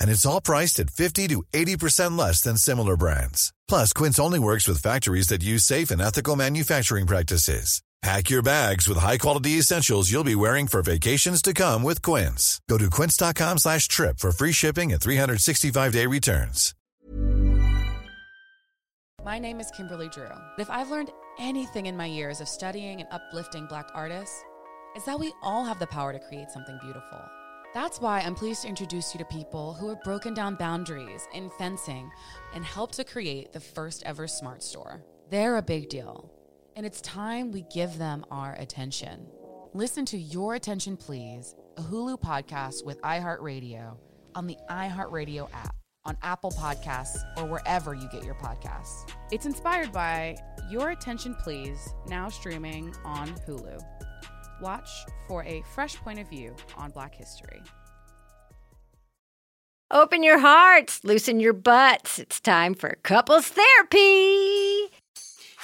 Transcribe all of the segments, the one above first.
And it's all priced at 50 to 80% less than similar brands. Plus, Quince only works with factories that use safe and ethical manufacturing practices. Pack your bags with high-quality essentials you'll be wearing for vacations to come with Quince. Go to quince.com slash trip for free shipping and 365-day returns. My name is Kimberly Drew. If I've learned anything in my years of studying and uplifting Black artists, it's that we all have the power to create something beautiful. That's why I'm pleased to introduce you to people who have broken down boundaries in fencing and helped to create the first ever smart store. They're a big deal, and it's time we give them our attention. Listen to Your Attention Please, a Hulu podcast with iHeartRadio on the iHeartRadio app, on Apple Podcasts, or wherever you get your podcasts. It's inspired by Your Attention Please, now streaming on Hulu. Watch for a fresh point of view on Black history. Open your hearts, loosen your butts. It's time for couples therapy.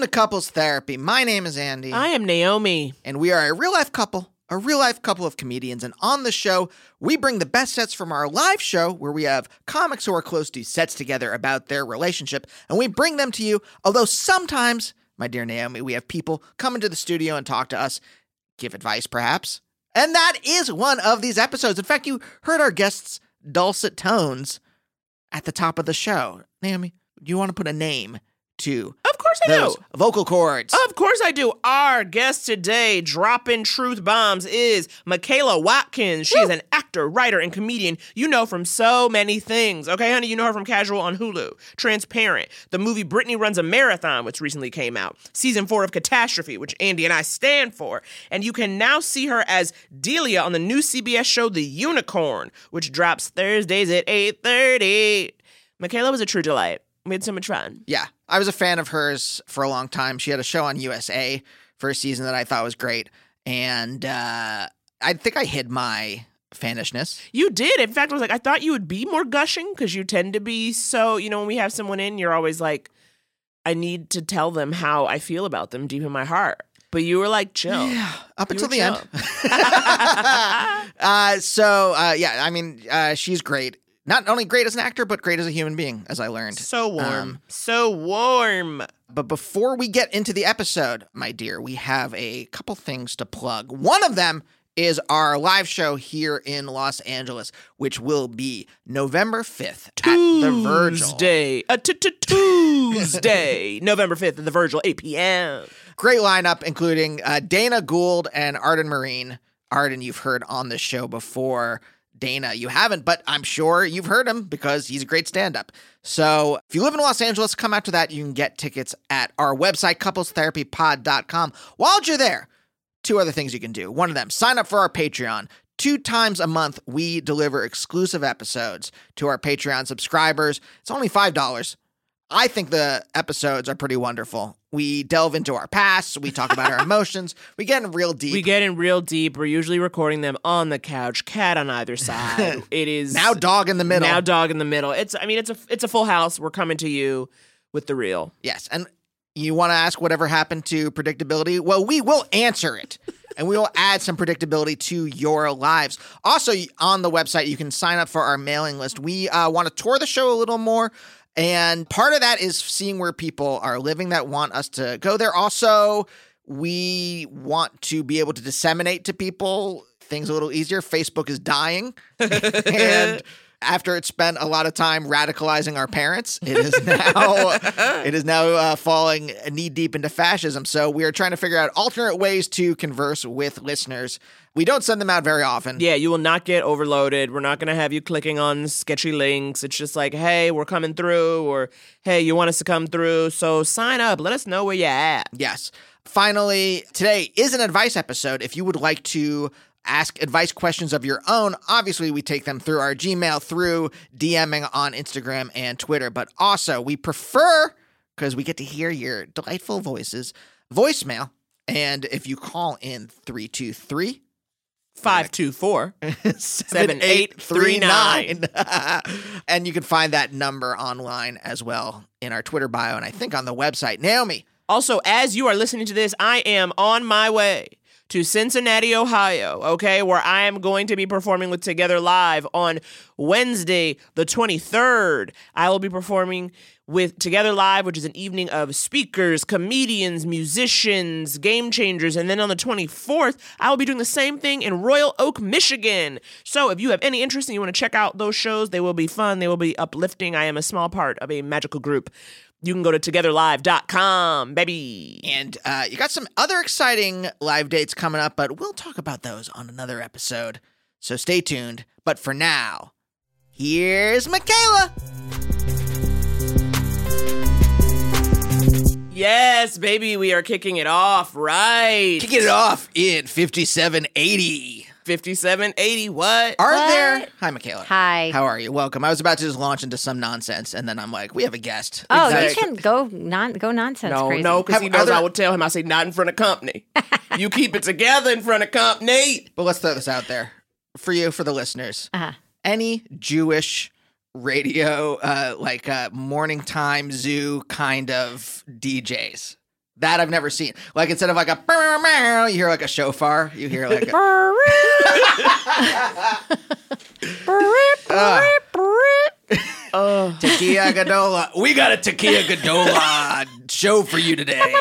Welcome to Couples Therapy. My name is Andy, I am Naomi. and we are a real life couple, a real life couple of comedians. And on the show, we bring the best sets from our live show, where we have comics who are close to sets together about their relationship, and we bring them to you. Although sometimes, my dear Naomi, we have people come into the studio and talk to us, give advice perhaps. And that is one of these episodes. In fact, you heard our guests' dulcet tones at the top of the show. Naomi, do you want to put a name to course I those do. vocal cords? Of course I do. Our guest today, dropping truth bombs, is Michaela Watkins. She is an actor, writer, and comedian you know from so many things. Okay, honey, you know her from Casual on Hulu, Transparent, the movie Brittany Runs a Marathon, which recently came out, season four of Catastrophe, which Andy and I stand for. And you can now see her as Delia on the new CBS show The Unicorn, which drops Thursdays at 8.30. Michaela was a true delight. We had so much fun. Yeah, I was a fan of hers for a long time. She had a show on USA for a season that I thought was great, and uh, I think I hid my fanishness. You did. In fact, I was like, I thought you would be more gushing because you tend to be so, you know, when we have someone in, you're always like, I need to tell them how I feel about them deep in my heart. But you were like, chill. Yeah, up You until the end. uh, so uh, yeah, I mean, uh, she's great. Not only great as an actor, but great as a human being, as I learned. So warm. Um, so warm. But before we get into the episode, my dear, we have a couple things to plug. One of them is our live show here in Los Angeles, which will be November 5th at the Virgil. Tuesday. T- Tuesday. November 5th at the Virgil, 8 p.m. Great lineup, including uh, Dana Gould and Arden Myrin. Arden, you've heard on the show before. Dana, you haven't, but I'm sure you've heard him because he's a great stand up. So if you live in Los Angeles, come out to that. You can get tickets at our website, couplestherapypod.com. While you're there, two other things you can do. One of them, sign up for our Patreon. Two times a month, we deliver exclusive episodes to our Patreon subscribers. It's only $5. I think the episodes are pretty wonderful. We delve into our past, we talk about our emotions, we get in real deep. We get in real deep. We're usually recording them on the couch, cat on either side. it is now dog in the middle. Now dog in the middle. It's I mean it's a it's a full house. We're coming to you with the real. Yes, and you want to ask whatever happened to predictability? Well, we will answer it. and we will add some predictability to your lives. Also, on the website, you can sign up for our mailing list. We uh, want to tour the show a little more. And part of that is seeing where people are living that want us to go there. Also, we want to be able to disseminate to people things a little easier. Facebook is dying. and after it spent a lot of time radicalizing our parents, it is now it is now uh, falling knee deep into fascism. So we are trying to figure out alternate ways to converse with listeners. We don't send them out very often. Yeah, you will not get overloaded. We're not going to have you clicking on sketchy links. It's just like, hey, we're coming through, or hey, you want us to come through. So sign up. Let us know where you're at. Yes. Finally, today is an advice episode. If you would like to ask advice questions of your own, obviously we take them through our Gmail, through DMing on Instagram and Twitter. But also, we prefer, because we get to hear your delightful voices, voicemail. And if you call in 323 524 7839. and you can find that number online as well in our Twitter bio and I think on the website. Naomi. Also, as you are listening to this, I am on my way to Cincinnati, Ohio, okay, where I am going to be performing with Together Live on Wednesday, the 23rd. I will be performing with Together Live, which is an evening of speakers, comedians, musicians, game changers. And then on the 24th, I will be doing the same thing in Royal Oak, Michigan. So if you have any interest and you want to check out those shows, they will be fun, they will be uplifting. I am a small part of a magical group you can go to togetherlive.com, baby. And uh, you got some other exciting live dates coming up, but we'll talk about those on another episode. So stay tuned. But for now, here's Michaela. Yes, baby, we are kicking it off, right? Kicking it off in 5780. 5780. What? Are What? there? Hi, Michaela. Hi. How are you? Welcome. I was about to just launch into some nonsense, and then I'm like, we have a guest. Oh, Exactly. you can go non go nonsense No, crazy. no, because he knows other- I would tell him. I say not in front of company. you keep it together in front of company. But let's throw this out there for you, for the listeners. Uh-huh. Any Jewish radio, uh, like uh, morning time zoo kind of DJs. That I've never seen. Like instead of like a you hear like a shofar. You hear like a Oh, Tequila Gadola. We got a Tequila Gadola show for you today.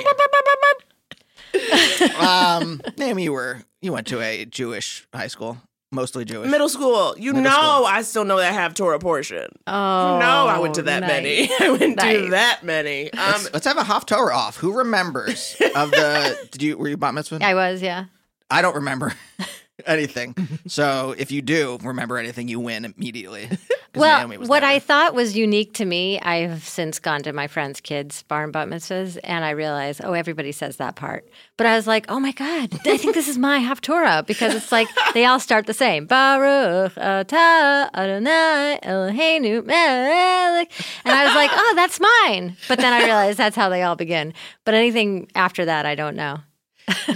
um, Naomi, you were you went to a Jewish high school, mostly Jewish. middle school. You Middle know, school. I still know that Haftorah portion. Oh, you know, I went to that nice. many. I went to that many. Um, Let's, let's have a Haftorah off. Who remembers of the? Did you were you bat mitzvah? I was, yeah. I don't remember anything. So if you do remember anything, you win immediately. Well, what never. I thought was unique to me, I've since gone to my friends' kids' bar and bat mitzvahs, and I realized, oh, everybody says that part. But I was like, oh my God, I think this is my Haftorah because it's like they all start the same. Baruch atah Adonai Eloheinu melech. And I was like, oh, that's mine. But then I realized that's how they all begin. But anything after that, I don't know.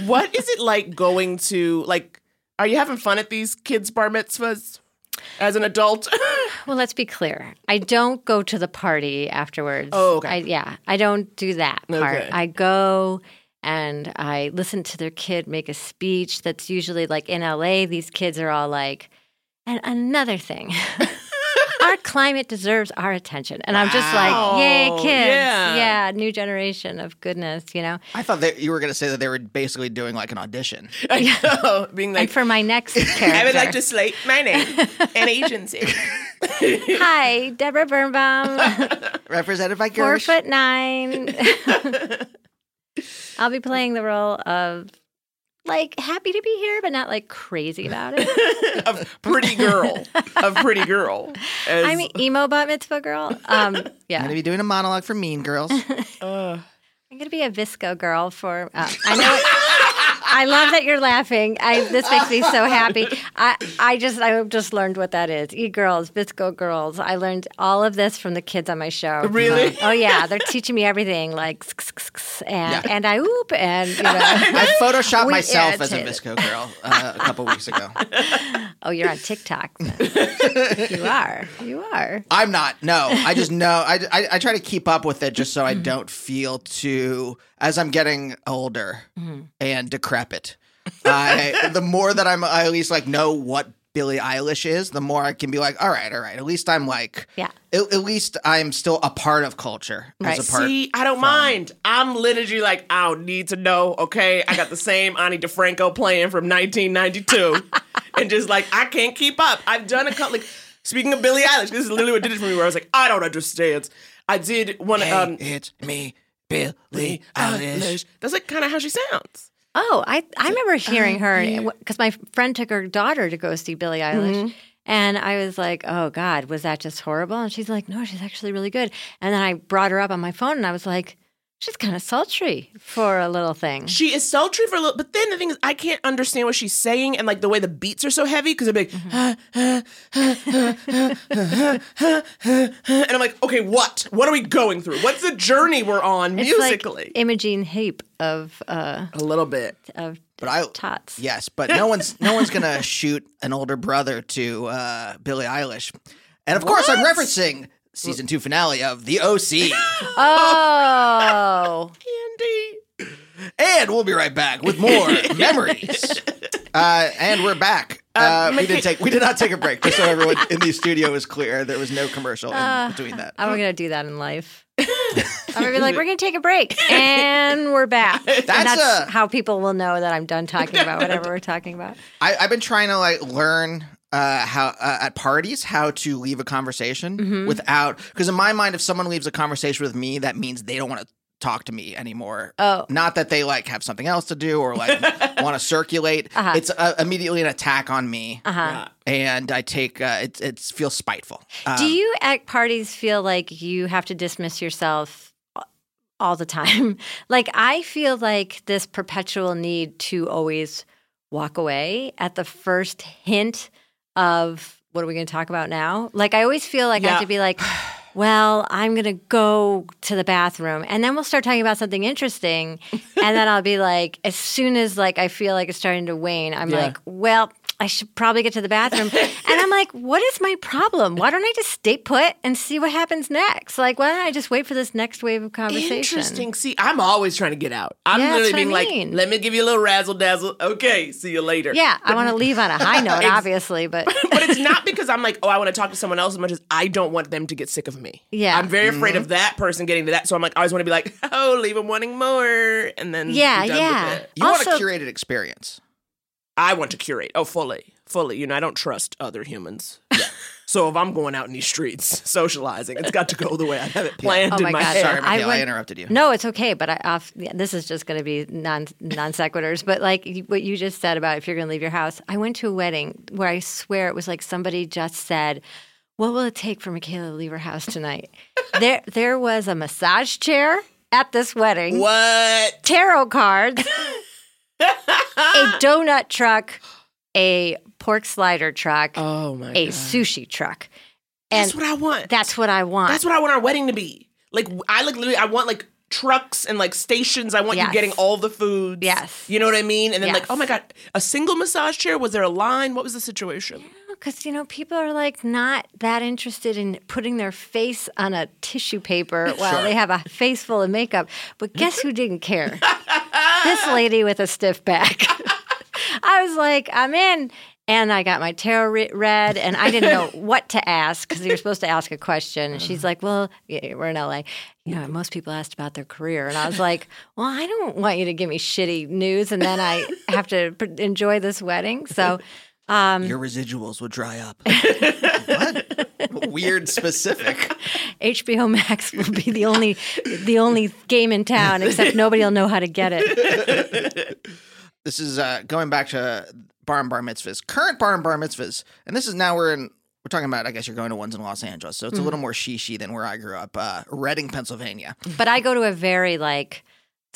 what is it like going to like? Are you having fun at these kids' bar mitzvahs as an adult? Well, let's be clear. I don't go to the party afterwards. Oh, okay. I, yeah, I don't do that part. Okay. I go and I listen to their kid make a speech that's usually like in LA, these kids are all like, and another thing. Our climate deserves our attention. And I'm just like, yay, kids. Yeah. Yeah, new generation of goodness, you know? I thought that you were going to say that they were basically doing like an audition. I know, being and like, for my next character. I would like to slate my name and agency. Hi, Deborah Birnbaum. Represented by Four foot nine. I'll be playing the role of like happy to be here, but not like crazy about it. of pretty girl, of pretty girl. As- I'm emo bat mitzvah girl. Um, I'm going to be doing a monologue for Mean Girls. uh, I'm gonna be a VSCO girl for. Uh, I know. I love that you're laughing. I this makes me so happy. I I just I just learned what that is. E girls, VSCO girls. I learned all of this from the kids on my show. Really? Oh yeah, they're teaching me everything like and Yeah. and I oop and you know. I photoshopped myself as a. VSCO girl uh, a couple weeks ago. Oh, you're on TikTok. you are. You are. I'm not. No, I just know. I, I, I try to keep up with it just so I don't feel too, as I'm getting older and decrepit. I, the more that I'm, I at least like know what Billie Eilish is, the more I can be like, all right, all right. At least I'm like, Yeah. At, at least I'm still a part of culture Right. as a part. See, I don't mind. I'm literally like, I don't need to know. Okay, I got the same Ani DiFranco playing from 1992, and just like I can't keep up. I've done a couple. Like speaking of Billie Eilish, this is literally what did it for me. Where I was like, I don't understand. I did one. Hey, um, it's me, Billie Eilish. That's like kind of how she sounds. Oh, I, I remember hearing her uh, because my friend took her daughter to go see Billie Eilish. Mm-hmm. And I was like, oh God, was that just horrible? And she's like, no, she's actually really good. And then I brought her up on my phone and I was like, she's kind of sultry for a little thing. She is sultry for a little, but then the thing is, I can't understand what she's saying and like the way the beats are so heavy because it'd be like, and I'm like, okay, what? What are we going through? What's the journey we're on It's musically? like Imogen Heap of uh, a little bit. of But I, tots. yes, but no one's no one's gonna shoot an older brother to uh, Billie Eilish, and of course I'm referencing season two finale of The OC. Oh, Andy. And we'll be right back with more memories. Uh, and we're back. Uh, we didn't take we did not take a break, just so everyone in the studio is clear. There was no commercial in between that. I'm gonna do that in life. I'm gonna be like, we're gonna take a break, and we're back. and That's that's a- how people will know that I'm done talking about whatever we're talking about. I, I've been trying to like learn uh, how uh, at parties how to leave a conversation Mm-hmm. without because in my mind, if someone leaves a conversation with me, that means they don't want to talk to me anymore. Oh. not that they like have something else to do or like want to circulate. Uh-huh. It's uh, immediately an attack on me, Uh huh. Yeah. and I take uh, it. It feels spiteful. Uh, Do you at parties feel like you have to dismiss yourself all the time? like I feel like this perpetual need to always walk away at the first hint of what are we going to talk about now? Like I always feel like I have to be like, well, I'm going to go to the bathroom and then we'll start talking about something interesting and then I'll be like as soon as like I feel like it's starting to wane, I'm Yeah. like, well, I should probably get to the bathroom. and I'm like, what is my problem? Why don't I just stay put and see what happens next? Like, why don't I just wait for this next wave of conversation? Interesting. See, I'm always trying to get out. I'm Yeah, that's literally what being I mean. like, let me give you a little razzle dazzle. Okay, see you later. Yeah, I want to leave on a high note, obviously, but but it's not because I'm like, oh, I want to talk to someone else as much as I don't want them to get sick of me. Yeah. I'm very afraid of mm-hmm. that person getting to that. So I'm like, I always want to be like, oh, leave them wanting more. And then Yeah, done yeah. With it. you want a curated experience. I want to curate. Oh, fully. Fully. You know, I don't trust other humans. Yeah. so if I'm going out in these streets socializing, it's got to go the way I have it planned Oh in my my God. head. Sorry, I Michaela, I, went- interrupted you. No, it's okay. But I, off, yeah, this is just going to be non non sequiturs. But like what you just said about if you're going to leave your house, I went to a wedding where I swear it was like somebody just said, "What will it take for Michaela to leave her house tonight?" there, there was a massage chair at this wedding, What? tarot cards, a donut truck, a pork slider truck, Oh my a god. sushi truck, and That's what I want. that's what I want. That's what I want our wedding to be. Like I like literally I want like trucks and like stations. I want Yes. you getting all the food. Yes. You know what I mean? And then like, oh my God, a single massage chair? Was there a line? What was the situation? Because you know people are like not that interested in putting their face on a tissue paper while they have a face full of makeup. But guess who didn't care? This lady with a stiff back. I was like, I'm in. And I got my tarot re- read, and I didn't know what to ask because you're supposed to ask a question. And she's uh-huh. like, "Well, yeah, we're in LA. You know, most people asked about their career." And I was like, "Well, I don't want you to give me shitty news, and then I have to enjoy this wedding." So, um, Your residuals would dry up. what? Weird specific. HBO Max will be the only the only game in town, except nobody will know how to get it. this is uh, going back to bar and bar mitzvahs, current bar and bar mitzvahs, and this is now we're in. We're talking about, I guess you're going to ones in Los Angeles, so it's a Mm-hmm. little more shishi than where I grew up, uh, Reading, Pennsylvania. But I go to a very like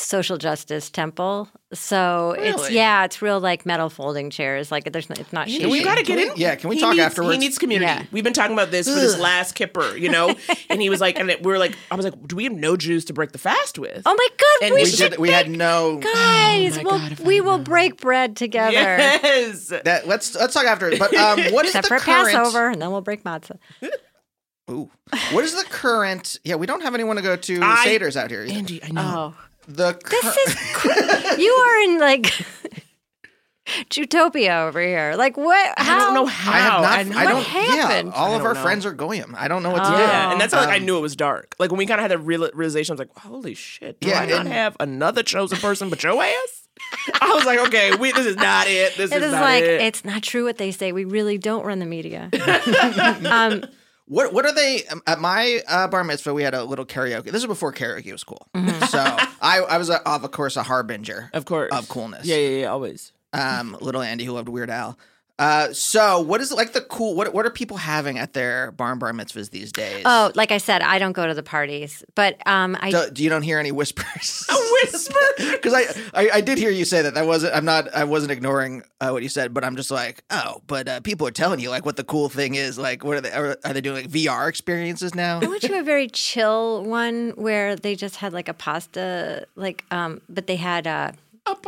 social justice temple. So it's yeah, it's real like metal folding chairs. Like there's it's not And we shishi. got to get in. yeah, can we he talk needs, afterwards? He needs community. Yeah. We've been talking about this for this last Kippur, you know. and he was like, and it, we were like, I was like, do we have no Jews to break the fast with? Oh my god, And we, we We should did. We had no. guys. my we'll, God, we will remember. break bread together. Yes. That let's let's talk after. But um, what is Except the for current? Passover, and then we'll break matzah. Ooh, what is the current? Yeah, we don't have anyone to go to I- Seder's out here. Either. Andy, I know. Oh, The this is cr- you are in like Jewtopia over here. Like what? I don't know how. I have not. know. I What don't. happened? Yeah, all I of our know. friends are goyim. I don't know what to Oh. do. Yeah, and that's how like I Um, knew it was dark. Like when we kind of had that real- realization, I was like, "Holy shit! Do Yeah, I not and- have another chosen person but your ass?" I was like, "Okay, we, this is not it. This It is is not it. This is like it." it's not true what they say. We really don't run the media. um, What What are they? um, At my uh, bar mitzvah, we had a little karaoke. This was before karaoke was cool. Mm-hmm. So I I was a, of course a harbinger of course, of coolness. Yeah, yeah, yeah. Always. Um, little Andy who loved Weird Al. Uh, so what is it like the cool? What What are people having at their bar and bar mitzvahs these days? oh, like I said, I don't go to the parties, but um, I Do, do you don't hear any whispers? A whisper. Because I, I I did hear you say that. That wasn't. I'm not. I wasn't ignoring uh, what you said, but I'm just like, oh, but uh, people are telling you like what the cool thing is. Like, what are they? Are, are they doing like VR experiences now? I went to a very chill one where they just had like a pasta, like um, but they had uh,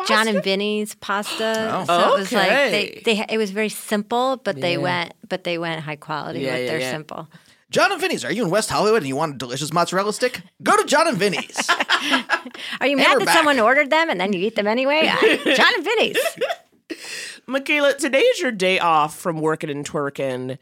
Jon and Vinny's pasta. Oh. So it was like Okay. they, they it was very simple, but they Yeah. went but they went high quality Yeah, with yeah, their yeah. simple. Jon and Vinny's. Are you in West Hollywood and you want a delicious mozzarella stick? Go to Jon and Vinny's. Are you we're mad that back. someone ordered them and then you eat them anyway? Uh, Jon and Vinny's. Michaela, today is your day off from working and twerking.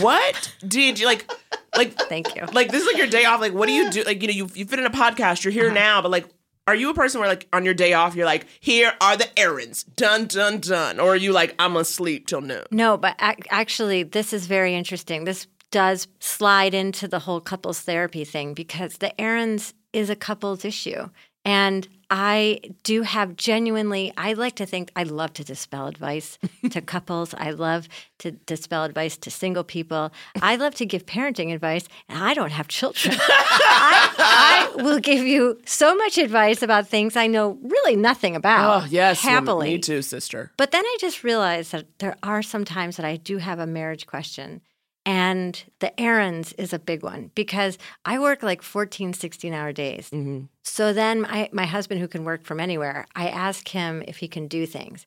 What did you like? Like, Thank you. like this is like your day off. Like, what do you do? Like, you know, you you fit in a podcast. You're here Uh-huh. now, but like, are you a person where like on your day off you're like, here are the errands, done, done, done, or are you like, I'm gonna sleep till noon? No, but ac- actually, this is very interesting. This does slide into the whole couples therapy thing because the errands is a couples issue. And I do have genuinely, I like to think I love to dispel advice to couples. I love to dispel advice to single people. I love to give parenting advice, and I don't have children. I, I will give you so much advice about things I know really nothing about. Oh yes, happily. me too, sister. But then I just realized that there are some times that I do have a marriage question. And the errands is a big one because I work like 14, 16 hour days. Mm-hmm. So then my, my husband, who can work from anywhere, I ask him if he can do things.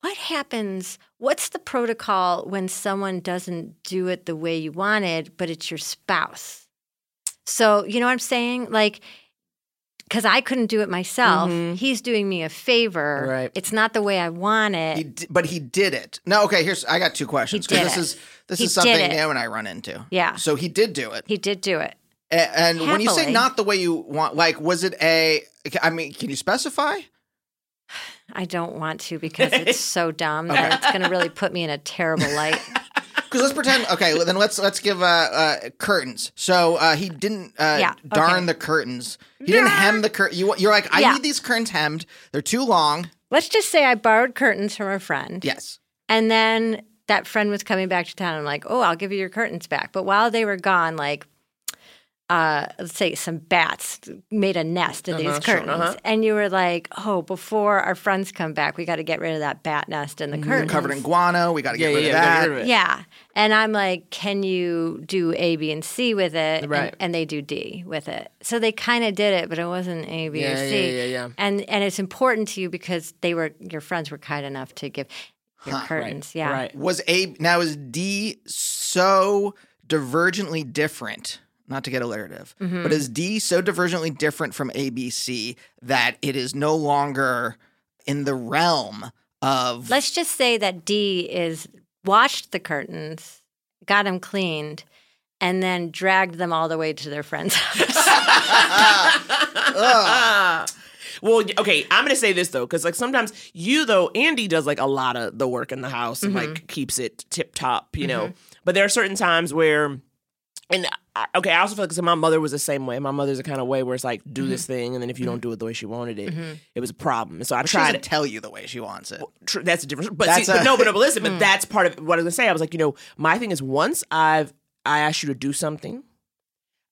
What happens? What's the protocol when someone doesn't do it the way you wanted, but it's your spouse? So, you know what I'm saying? Like, because I couldn't do it myself. Mm-hmm. He's doing me a favor. Right. It's not the way I want it. He d- but he did it. No, okay. Here's I got two questions because this it. is this He is something. Nam and I run into. Yeah. So he did do it. He did do it. A- And when you say not the way you want, like, was it a? I mean, can you specify? I don't want to because it's so dumb that it's going to really put me in a terrible light. Because let's pretend. Okay, then let's let's give uh, uh curtains. So uh, he didn't uh, Yeah, darn okay. the curtains. He didn't hem the curtain. You you're like, I Yeah. need these curtains hemmed. They're too long. Let's just say I borrowed curtains from a friend. Yes. And then that friend was coming back to town. I'm like, oh, I'll give you your curtains back. But while they were gone, like, uh, let's say some bats made a nest in these Uh-huh, sure, curtains. uh-huh. And you were like, oh, before our friends come back, we got to get rid of that bat nest in the curtains. Covered in guano. We got to Yeah, get yeah, rid yeah. of that. get rid of it. Yeah. And I'm like, can you do A, B, and C with it? And- Right. And, they do D with it. So they kind of did it, but it wasn't A, B, Yeah, or yeah, C. yeah, yeah. And and it's important to you because they were your friends were kind enough to give your curtains. Yeah. Right. Was a now is D so divergently different? Not to get alliterative, Mm-hmm. but is D so divergently different from ABC that it is no longer in the realm of Let's just say that D is washed the curtains, got them cleaned, and then dragged them all the way to their friend's house. Well, okay, I'm gonna say this though, because like sometimes you though, Andy does like a lot of the work in the house and Mm-hmm. like keeps it tip top, you know. But there are certain times where and I, okay, I also feel like my mother was the same way. My mother's the kind of way where it's like, do Mm-hmm. this thing, and then if you don't do it the way she wanted it, it was a problem. And so I She tried doesn't tell you the way she wants it. Well, Tr- that's a different. But, That's see, a- but no, but no, but listen, Hmm. but that's part of what I was gonna say. I was like, you know, my thing is once I've I asked you to do something,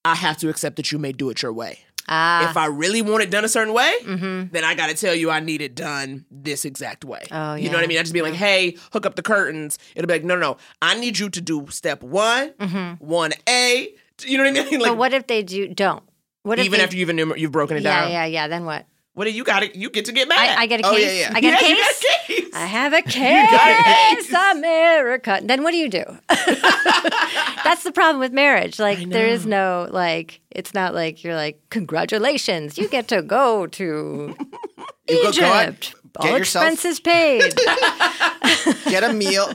I have to accept that you may do it your way. Ah. if I really want it done a certain way, mm-hmm. then I got to tell you I need it done this exact way. Oh, You know what I mean? I just be like, hey, hook up the curtains. It'll be like, no, no, no. I need you to do step one, one A. You know what I mean? Like, Mm-hmm. but what if they do don't? What if even they, after you've enumer- you've broken it yeah, down. Yeah, yeah, yeah. Then what? What do you got? It. You get to get mad. I, I get a case. Oh, yeah, yeah. I get Yeah, a case. got a case. I have a got a case, case. America. Then what do you do? That's the problem with marriage. Like there is no like. It's not like you're like congratulations. You get to go to You go- Egypt. go get All yourself- expenses paid. Get a meal.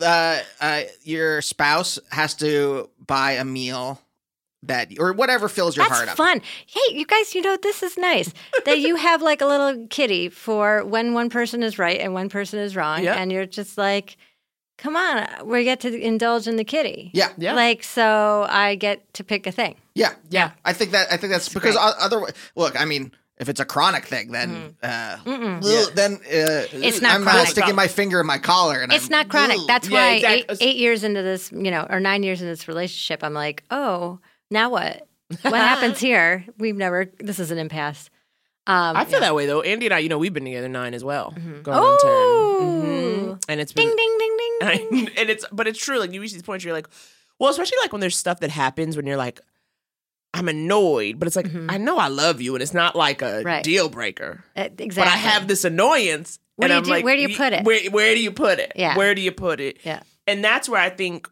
Uh, uh, your spouse has to buy a meal that or whatever fills your That's heart up. fun. Hey, you guys, you know this is nice that you have like a little kitty for when one person is right and one person is wrong, Yeah. and you're just like, come on, we get to indulge in the kitty. Yeah. Yeah. Like so, I get to pick a thing. Yeah, Yeah. I think that I think that's because great. otherwise, look, I mean, if it's a chronic thing, then uh, well, then uh, It's not I'm not chronic. sticking my finger in my collar, and It's I'm, not chronic. Ugh. That's Yeah, why exactly. eight, eight years into this, you know, or nine years into this relationship, I'm like, oh, now what? What happens here? We've never. This is an impasse. Um, I feel that way though. Andy and I, you know, we've been together nine as well, going Oh. on 10 Mhm. and it's been ding, ding, ding, ding. and it's but it's true. Like you reach these points where you're like, well, especially like when there's stuff that happens when you're like, I'm annoyed, but it's like I know I love you, and it's not like a Mm-hmm. Right. deal breaker. Uh, exactly. But I have this annoyance. What and do I'm do- like, where do you put it? Where, where do you put it? Yeah. Where do you put it? Yeah. And that's where I think,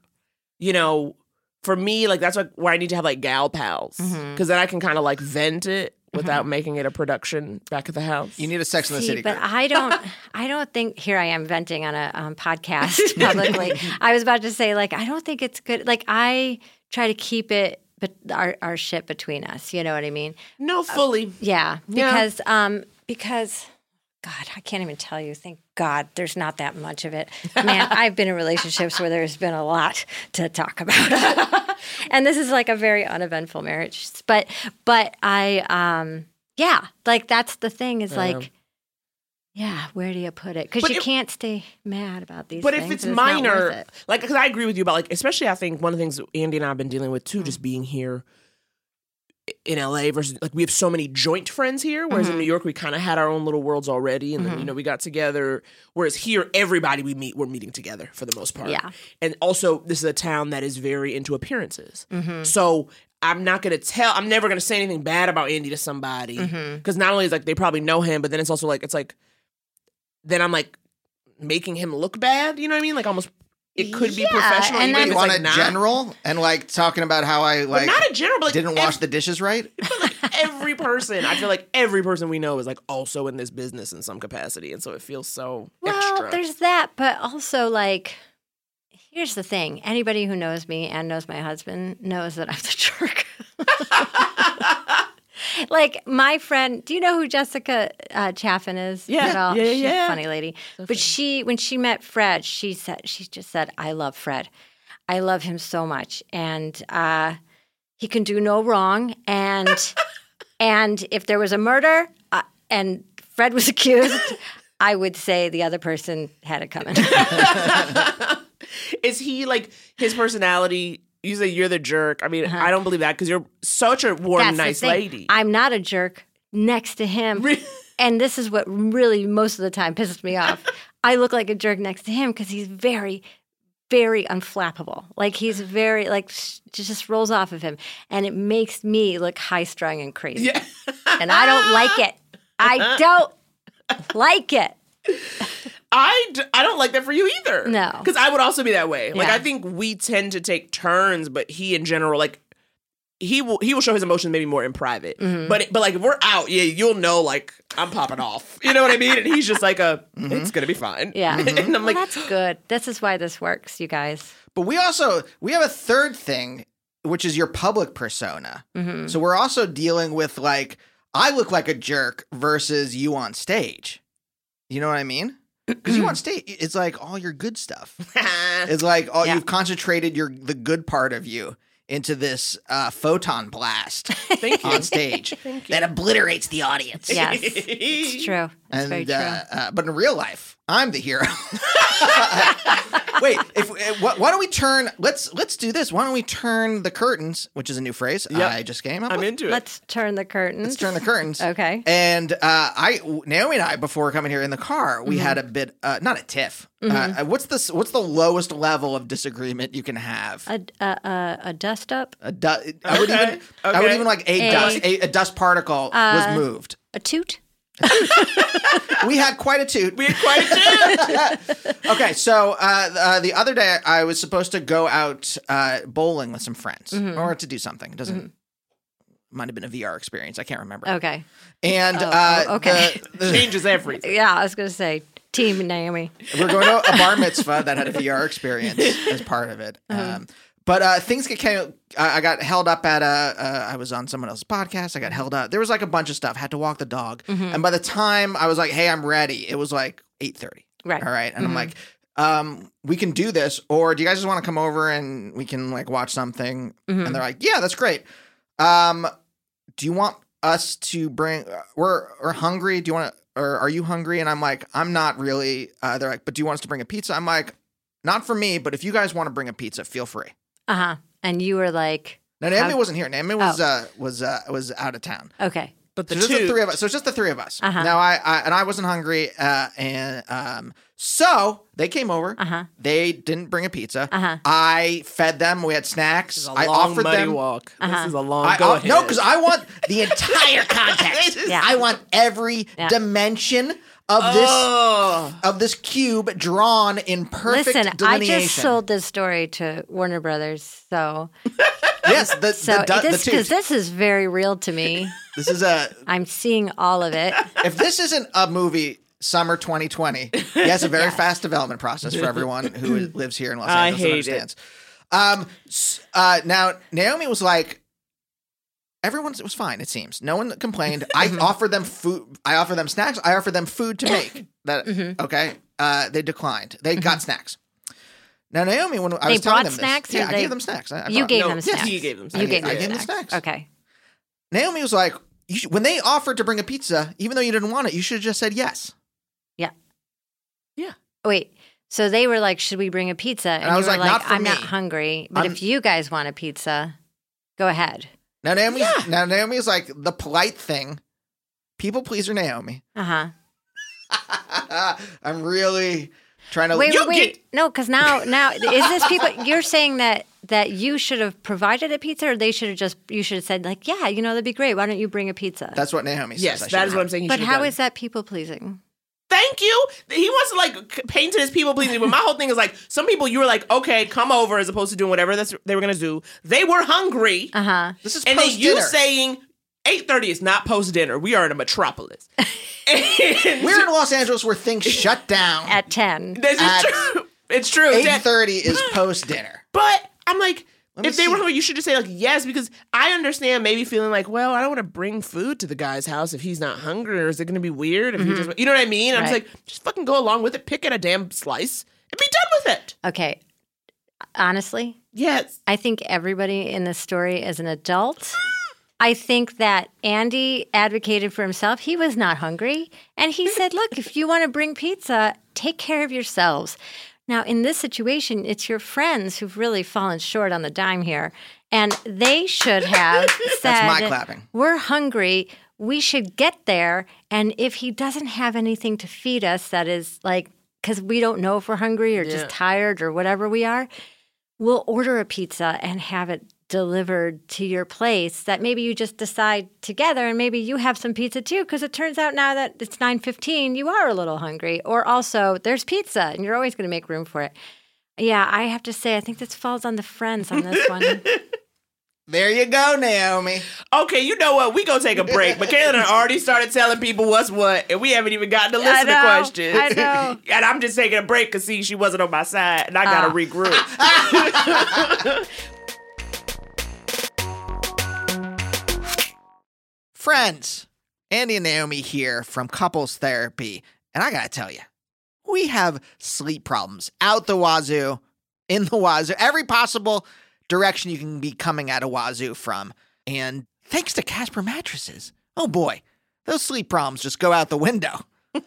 you know, for me, like that's like where I need to have like gal pals because Mm-hmm. then I can kind of like vent it without making it a production back at the house. You need a Sex in the See, City. but group. I don't. I don't think. Here I am venting on a um, podcast publicly. I was about to say, like, I don't think it's good. Like, I try to keep it, but our our shit between us. You know what I mean? no, fully. Yeah, Yeah. because um because God, I can't even tell you. Thank God, there's not that much of it. Man, I've been in relationships where there's been a lot to talk about, and this is like a very uneventful marriage. But but I um yeah, like that's the thing is like. Yeah, where do you put it? Because you if- can't stay mad about these. But if it's worth minor, it. like, because I agree with you about, like, especially I think one of the things Andy and I have been dealing with too, Mm. just being here in LA versus, like, we have so many joint friends here, whereas Mm-hmm. in New York, we kind of had our own little worlds already. And then, you know, we got together. Whereas here, everybody we meet, we're meeting together for the most part. Yeah. And also, this is a town that is very into appearances. Mm-hmm. So, I'm not gonna tell. I'm never gonna say anything bad about Andy to somebody because Mm-hmm. not only is like they probably know him, but then it's also like it's like then I'm like making him look bad. You know what I mean? Like almost it could be Yeah, professional. and even then- you want like a not. general and like talking about how I but like not a general, but like didn't ev- wash the dishes right. but like every person, I feel like every person we know is like also in this business in some capacity, and so it feels so Well, extra. there's that, but also like, here's the thing: anybody who knows me and knows my husband knows that I'm the jerk. like my friend, do you know who Jessica uh, Chaffin is? Yeah, at all? yeah, She's yeah. a funny lady. but she, when she met Fred, she said she just said, "I love Fred. I love him so much, and uh, he can do no wrong, and and if there was a murder uh, and Fred was accused." I would say the other person had it coming. is he like his personality? You say you're the jerk. I mean, I don't believe that because you're such a warm, Uh-huh. That's nice lady. I'm not a jerk next to him. and this is what really most of the time pisses me off. I look like a jerk next to him because he's very, very unflappable. Like he's very like sh- just rolls off of him, and it makes me look high strung and crazy. yeah. And I don't like it. I don't like it. I, d- I don't like that for you either. No. Because I would also be that way. Like, Yeah. I think we tend to take turns, but he in general, like, he will he will show his emotions maybe more in private. Mm-hmm. But but like if we're out, yeah, you'll know like I'm popping off. You know what I mean? And he's just like a it's gonna be fine. Yeah. and I'm Well, like, that's good. This is why this works, you guys. But we also we have a third thing, which is your public persona. Mm-hmm. So we're also dealing with like I look like a jerk versus you on stage. You know what I mean? Because you on stage, it's like all your good stuff. It's like all Yeah. you've concentrated your the good part of you into this uh, photon blast Thank on stage that obliterates the audience. Yes, it's true. It's very And true. uh, uh, but in real life, I'm the hero. Wait, if uh, wh- why don't we turn? Let's let's do this. Why don't we turn the curtains, which is a new phrase Yep. I just came up I'm with. into it. Let's turn the curtains. Let's turn the curtains. Okay. And uh, I, Naomi and I, before coming here in the car, we Mm-hmm. had a bit, uh, not a tiff. Uh, what's the what's the lowest level of disagreement you can have? A, a, a, a dust up, A du- I would Okay, even, I would even like a, A- dust, a, a dust particle was Uh, moved. a toot. We had quite a toot. we had quite a dude. okay, so uh, uh, the other day I was supposed to go out uh, bowling with some friends Mm-hmm. or to do something. It doesn't. Might have been a VR experience. I can't remember. Okay. And Oh, uh, oh, okay. the- the- Changes everything. Yeah, I was going to say Team Naomi. We're going to a bar mitzvah that had a VR experience as part of it. Um, but uh, things get of. I got held up at a. Uh, I was on someone else's podcast. I got held up. There was like a bunch of stuff. Had to walk the dog, and by the time I was like, "Hey, I'm ready," it was like eight thirty. Right. All right, and I'm like, um, "We can do this, or do you guys just want to come over and we can like watch something?" And they're like, "Yeah, that's great." Um, do you want us to bring? uh, We're we're hungry. Do you want to? Or are you hungry? And I'm like, I'm not really. Uh, they're like, but do you want us to bring a pizza? I'm like, not for me, but if you guys want to bring a pizza, feel free. Uh huh. And you were like, no, Naomi How- wasn't here. Naomi was Oh. uh, was uh, was out of town. okay. But the So just the two, three of us. So it's just the three of us. Uh-huh. Now I, I and I wasn't hungry, uh, and um, so they came over. Uh huh. They didn't bring a pizza. Uh-huh. I fed them. We had snacks. This is a I long, offered muddy them. walk. Uh-huh. This is a long I, go I- ahead. no, because I want the entire context. Yeah. I want every Yeah. dimension of this Oh. of this cube drawn in perfect Listen, I just sold this story to Warner Brothers, so yes, the, so the, the this because this is very real to me. This is a I'm seeing all of it. if this isn't a movie summer 2020 yes a very fast development process for everyone who lives here in los I angeles and hate it. understands um uh now naomi was like everyone's it was fine it seems no one complained i Mm-hmm. offered them food i offered them snacks i offered them food to make that Mm-hmm. okay uh they declined they got snacks now naomi when i They was telling them snacks, this, or yeah i gave them snacks I, I You gave no, them yes, snacks. you gave them You snacks. gave I them gave them snacks. snacks. Okay. naomi was like you should, when they offered to bring a pizza even though you didn't want it you should have just said yes yeah yeah Wait. So they were like, "Should we bring a pizza?" And, I you was were like, like, "Not for "I'm not hungry, but I'm- if you guys want a pizza, go ahead." Now Naomi's now Naomi's like the polite thing. People pleaser Naomi. Uh huh. I'm really trying to Wait, wait, wait. get- No, because now, now is this people? You're saying that that you should have provided a pizza, or they should have just you should have said like, yeah, you know, that'd be great. Why don't you bring a pizza? That's what Naomi says. Yes, I that should is what I'm saying. He but should've how done. is that people pleasing? Thank you. He wants to like c- paint it as people pleasing, but my whole thing is like some people you were like, okay, come over as opposed to doing whatever that's, they were gonna do. They were hungry, Uh huh. This is and then you saying eight thirty is not post dinner. We are in a metropolis. And We're in Los Angeles where things shut down. At ten. this is at true. It's true. Eight That- is post dinner. But I'm like, me if they were see. hungry, you should just say like yes, because I understand maybe feeling like, well, I don't want to bring food to the guy's house if he's not hungry, or is it going to be weird if he mm-hmm. just, you know what I mean? I'm just like, just fucking go along with it, pick at a damn slice, and be done with it. Okay. Honestly, Yes. I think everybody in this story is an adult. I think that Andy advocated for himself. He was not hungry. And he said, look, if you want to bring pizza, take care of yourselves. Now, in this situation, it's your friends who've really fallen short on the dime here. And they should have said, my clapping. We're hungry. We should get there. And if he doesn't have anything to feed us, that is like, because we don't know if we're hungry or Yeah. just tired or whatever we are, we'll order a pizza and have it delivered to your place that maybe you just decide together and maybe you have some pizza too because it turns out now that it's 9:15 you are a little hungry or also there's pizza and you're always going to make room for it. Yeah, I have to say I think this falls on the friends on this one. There you go, Naomi. Okay, you know what? We gonna take a break. Michaela done already started telling people what's what, and we haven't even gotten to listen to questions. I know. and I'm just taking a break because see, she wasn't on my side, and I gotta Ah. regroup. Friends, Andy and Naomi here from Couples Therapy. And I gotta tell you, we have sleep problems out the wazoo, in the wazoo, every possible direction you can be coming at a wazoo from. And thanks to Casper mattresses, oh boy, those sleep problems just go out the window.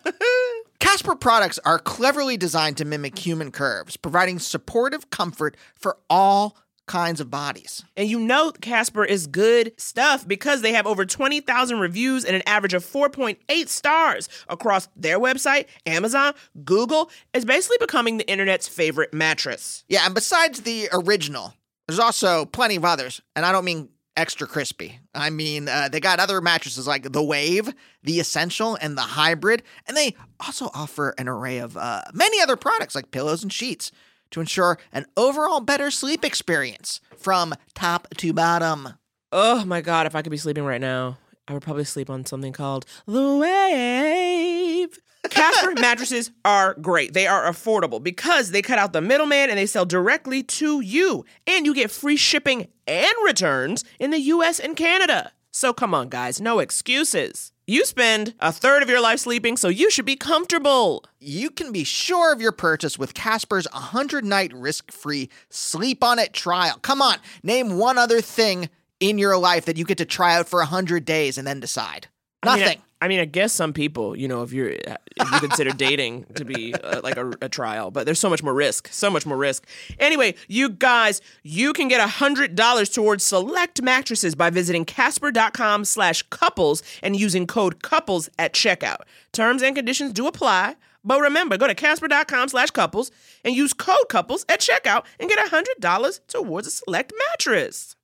Casper products are cleverly designed to mimic human curves, providing supportive comfort for all kinds of bodies. And you know Casper is good stuff because they have over 20,000 reviews and an average of 4.8 stars across their website, Amazon, Google. It's basically becoming the internet's favorite mattress. Yeah, and besides the original, there's also plenty of others, and I don't mean extra crispy. I mean, uh, they got other mattresses like the Wave, the Essential, and the Hybrid, and they also offer an array of uh, many other products like pillows and sheets to ensure an overall better sleep experience from top to bottom. Oh my God, if I could be sleeping right now, I would probably sleep on something called The Wave. Casper mattresses are great. They are affordable because they cut out the middleman and they sell directly to you. And you get free shipping and returns in the US and Canada. So come on, guys, no excuses. You spend a third of your life sleeping, so you should be comfortable. You can be sure of your purchase with Casper's 100 night risk free sleep on it trial. Come on, name one other thing in your life that you get to try out for 100 days and then decide. I mean, Nothing. I, mean, I guess some people, you know, if you're if you consider dating to be uh, like a, a trial, but there's so much more risk, so much more risk. Anyway, you guys, you can get hundred dollars towards select mattresses by visiting Casper.com/couples and using code couples at checkout. Terms and conditions do apply. But remember, go to Casper.com slash couples and use code couples at checkout and get $100 towards a select mattress.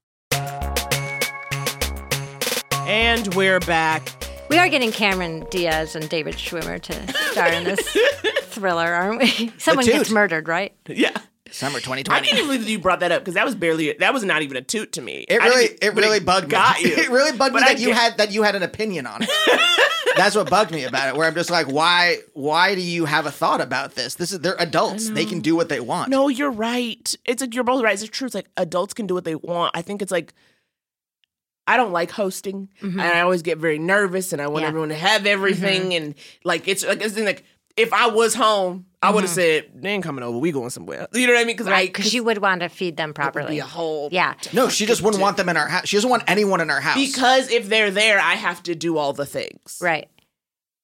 And we're back. We are getting Cameron Diaz and David Schwimmer to star in this thriller, aren't we? Someone gets murdered, right? Yeah. Summer 2020. I 2020. didn't even believe that you brought that up because that was barely that was not even a toot to me. It really, didn't- it really bugged got me. you. It really bugged me I that you had that you had an opinion on it. That's what bugged me about it. Where I'm just like, why, why do you have a thought about this? This is they're adults. They can do what they want. No, you're right. It's like you're both right. It's true. It's like adults can do what they want. I think it's like I don't like hosting, and mm-hmm. I always get very nervous, and I want Yeah. everyone to have everything, mm-hmm. and like it's like it's like if I was home, I would have mm-hmm. said they ain't coming over. We going somewhere. You know what I mean? Because I Because you would want to feed them it would properly. be a whole Yeah. No, she just wouldn't want them in our house. She doesn't want anyone in our house. because if they're there, I have to do all the things. Right.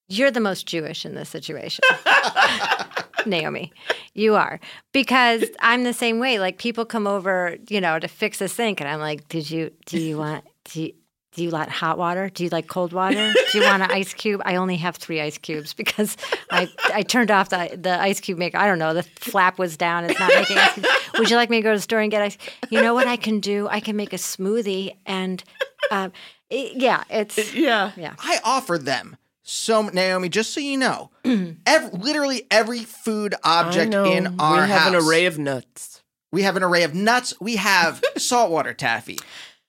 You're the most Jewish in this situation. Naomi, you are. Because I'm the same way. Like people come over, you know, to fix a sink and I'm like, Did you do you want do you do you like hot water? Do you like cold water? Do you want an ice cube? I only have three ice cubes because I I turned off the the ice cube maker. I don't know. The flap was down. It's not making ice cubes. Would you like me to go to the store and get ice? You know what I can do? I can make a smoothie and uh, it- yeah, it's Yeah. yeah. I offered them so Naomi. Just so you know, ev- literally every food I object know. in our house. we have house. an array of nuts. We have an array of nuts. We have saltwater taffy.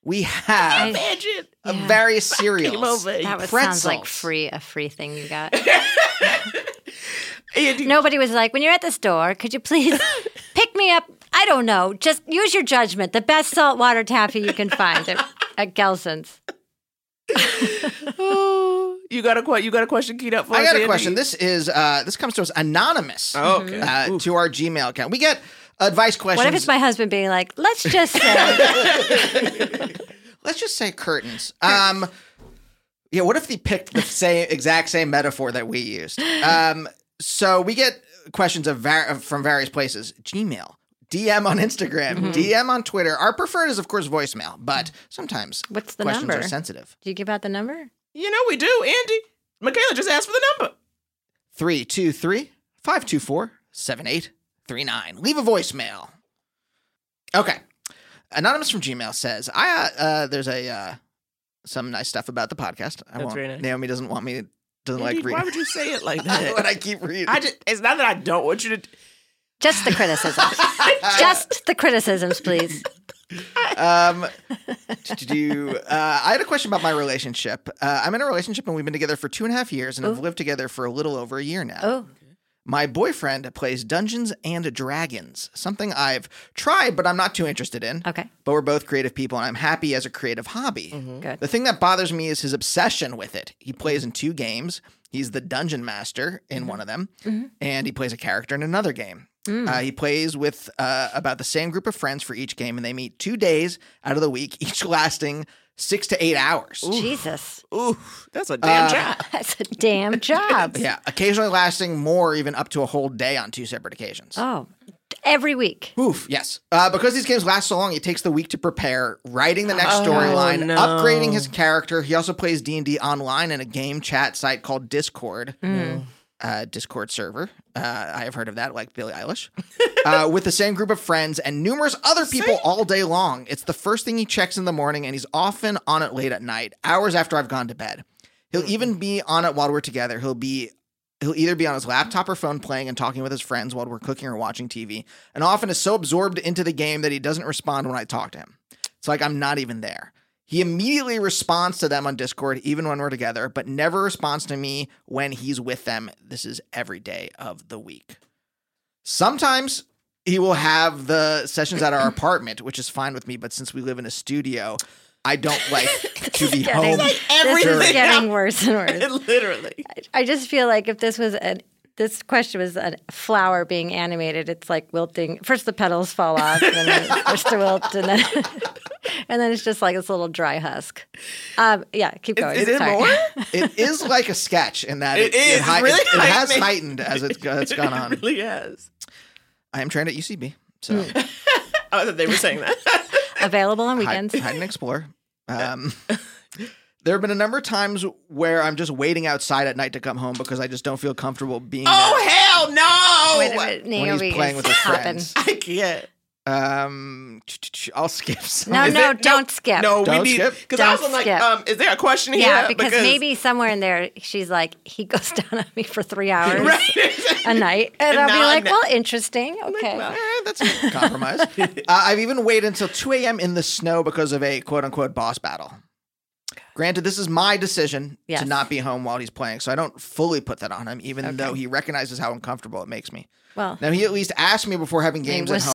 We have Imagine. uh, Yeah. various cereals. Came. That was, sounds like free a free thing you got. And- Nobody was like, when you're at the store, could you please pick me up? I don't know. Just use your judgment. The best saltwater taffy you can find at, at Gelson's. You got a que- you got a question keyed up for I us, got a Andy? question. This is uh, this comes to us anonymous Oh, okay. uh, to our Gmail account. We get advice questions. What if it's my husband being like, let's just say, Let's just say curtains. Um, yeah. What if they picked the same exact same metaphor that we used? Um, so we get questions of var- from various places. Gmail. DM on Instagram, Mm-hmm. DM on Twitter. Our preferred is, of course, voicemail, but sometimes What's the questions number? are sensitive. do you give out the number? You know we do, Andy. Michaela just asked for the number. 323 524 7839. Leave a voicemail. Okay. Anonymous from Gmail says, I uh, uh there's a uh some nice stuff about the podcast. I That's won't very nice. Naomi doesn't want me doesn't Andy, like reading. why would you say it like that? when that? I keep reading. I just it's not that I don't want you to Just the criticisms. just the criticisms, please. um to do uh I had a question about my relationship. Uh I'm in a relationship and we've been together for two and a half years and have lived together for a little over a year now. Oh, My boyfriend plays Dungeons and Dragons, something I've tried, but I'm not too interested in. okay. But we're both creative people, and I'm happy as a creative hobby. Good. The thing that bothers me is his obsession with it. He plays in two games. He's the dungeon master in one of them, and he plays a character in another game. Uh, he plays with uh, about the same group of friends for each game, and they meet two days out of the week, each lasting six to eight hours. Jesus. Ooh, that's a damn Uh, job. That's a damn job. Yeah, occasionally lasting more, even up to a whole day on two separate occasions. Oh, every week. Oof, yes. Uh, because these games last so long, it takes the week to prepare, writing the next Oh, storyline, no. upgrading his character. He also plays D&D online in a game chat site called Discord. Uh, Discord server. Uh, I have heard of that, like Billie Eilish. uh, with the same group of friends and numerous other people all day long. It's the first thing he checks in the morning, and he's often on it late at night, hours after I've gone to bed. He'll even be on it while we're together. He'll be he'll either be on his laptop or phone playing and talking with his friends while we're cooking or watching TV, and often is so absorbed into the game that he doesn't respond when I talk to him. It's like I'm not even there. He immediately responds to them on Discord, even when we're together, but never responds to me when he's with them. This is every day of the week. Sometimes he will have the sessions at our apartment, which is fine with me, but since we live in a studio, I don't like to be Getting- home. this is getting worse and worse. Literally. I just feel like if this was a this question was a flower being animated, it's like wilting. First the petals fall off, and then it starts to wilt, and then and then it's just like this little dry husk. Um, yeah, keep going. Is it more? It is like a sketch in that It is. It's hi- really it, it has heightened. heightened as it's, it's gone on. It really has. I am trained at UCB, so Oh, that they were saying that. Available on hide, weekends. hide and explore. Um, there have been a number of times where I'm just waiting outside at night to come home because I just don't feel comfortable being oh hell no! Wait a minute, there when he's playing with his friends. I can't. Um, I'll skip. Some. No, Is no, there- don't skip. No, Don't we need skip? because I was like, skip. um, is there a question here? Yeah, because, maybe somewhere in there she's like, he goes down on me for three hours Right. a night, and I'll be like, well, interesting, okay. Eh, that's a compromise. uh, I've even waited until 2 a.m. in the snow because of a quote unquote boss battle. Granted, this is my decision Yes. to not be home while he's playing, so I don't fully put that on him, even though he recognizes how uncomfortable it makes me. Well, Now, he at least asked me before having games at home.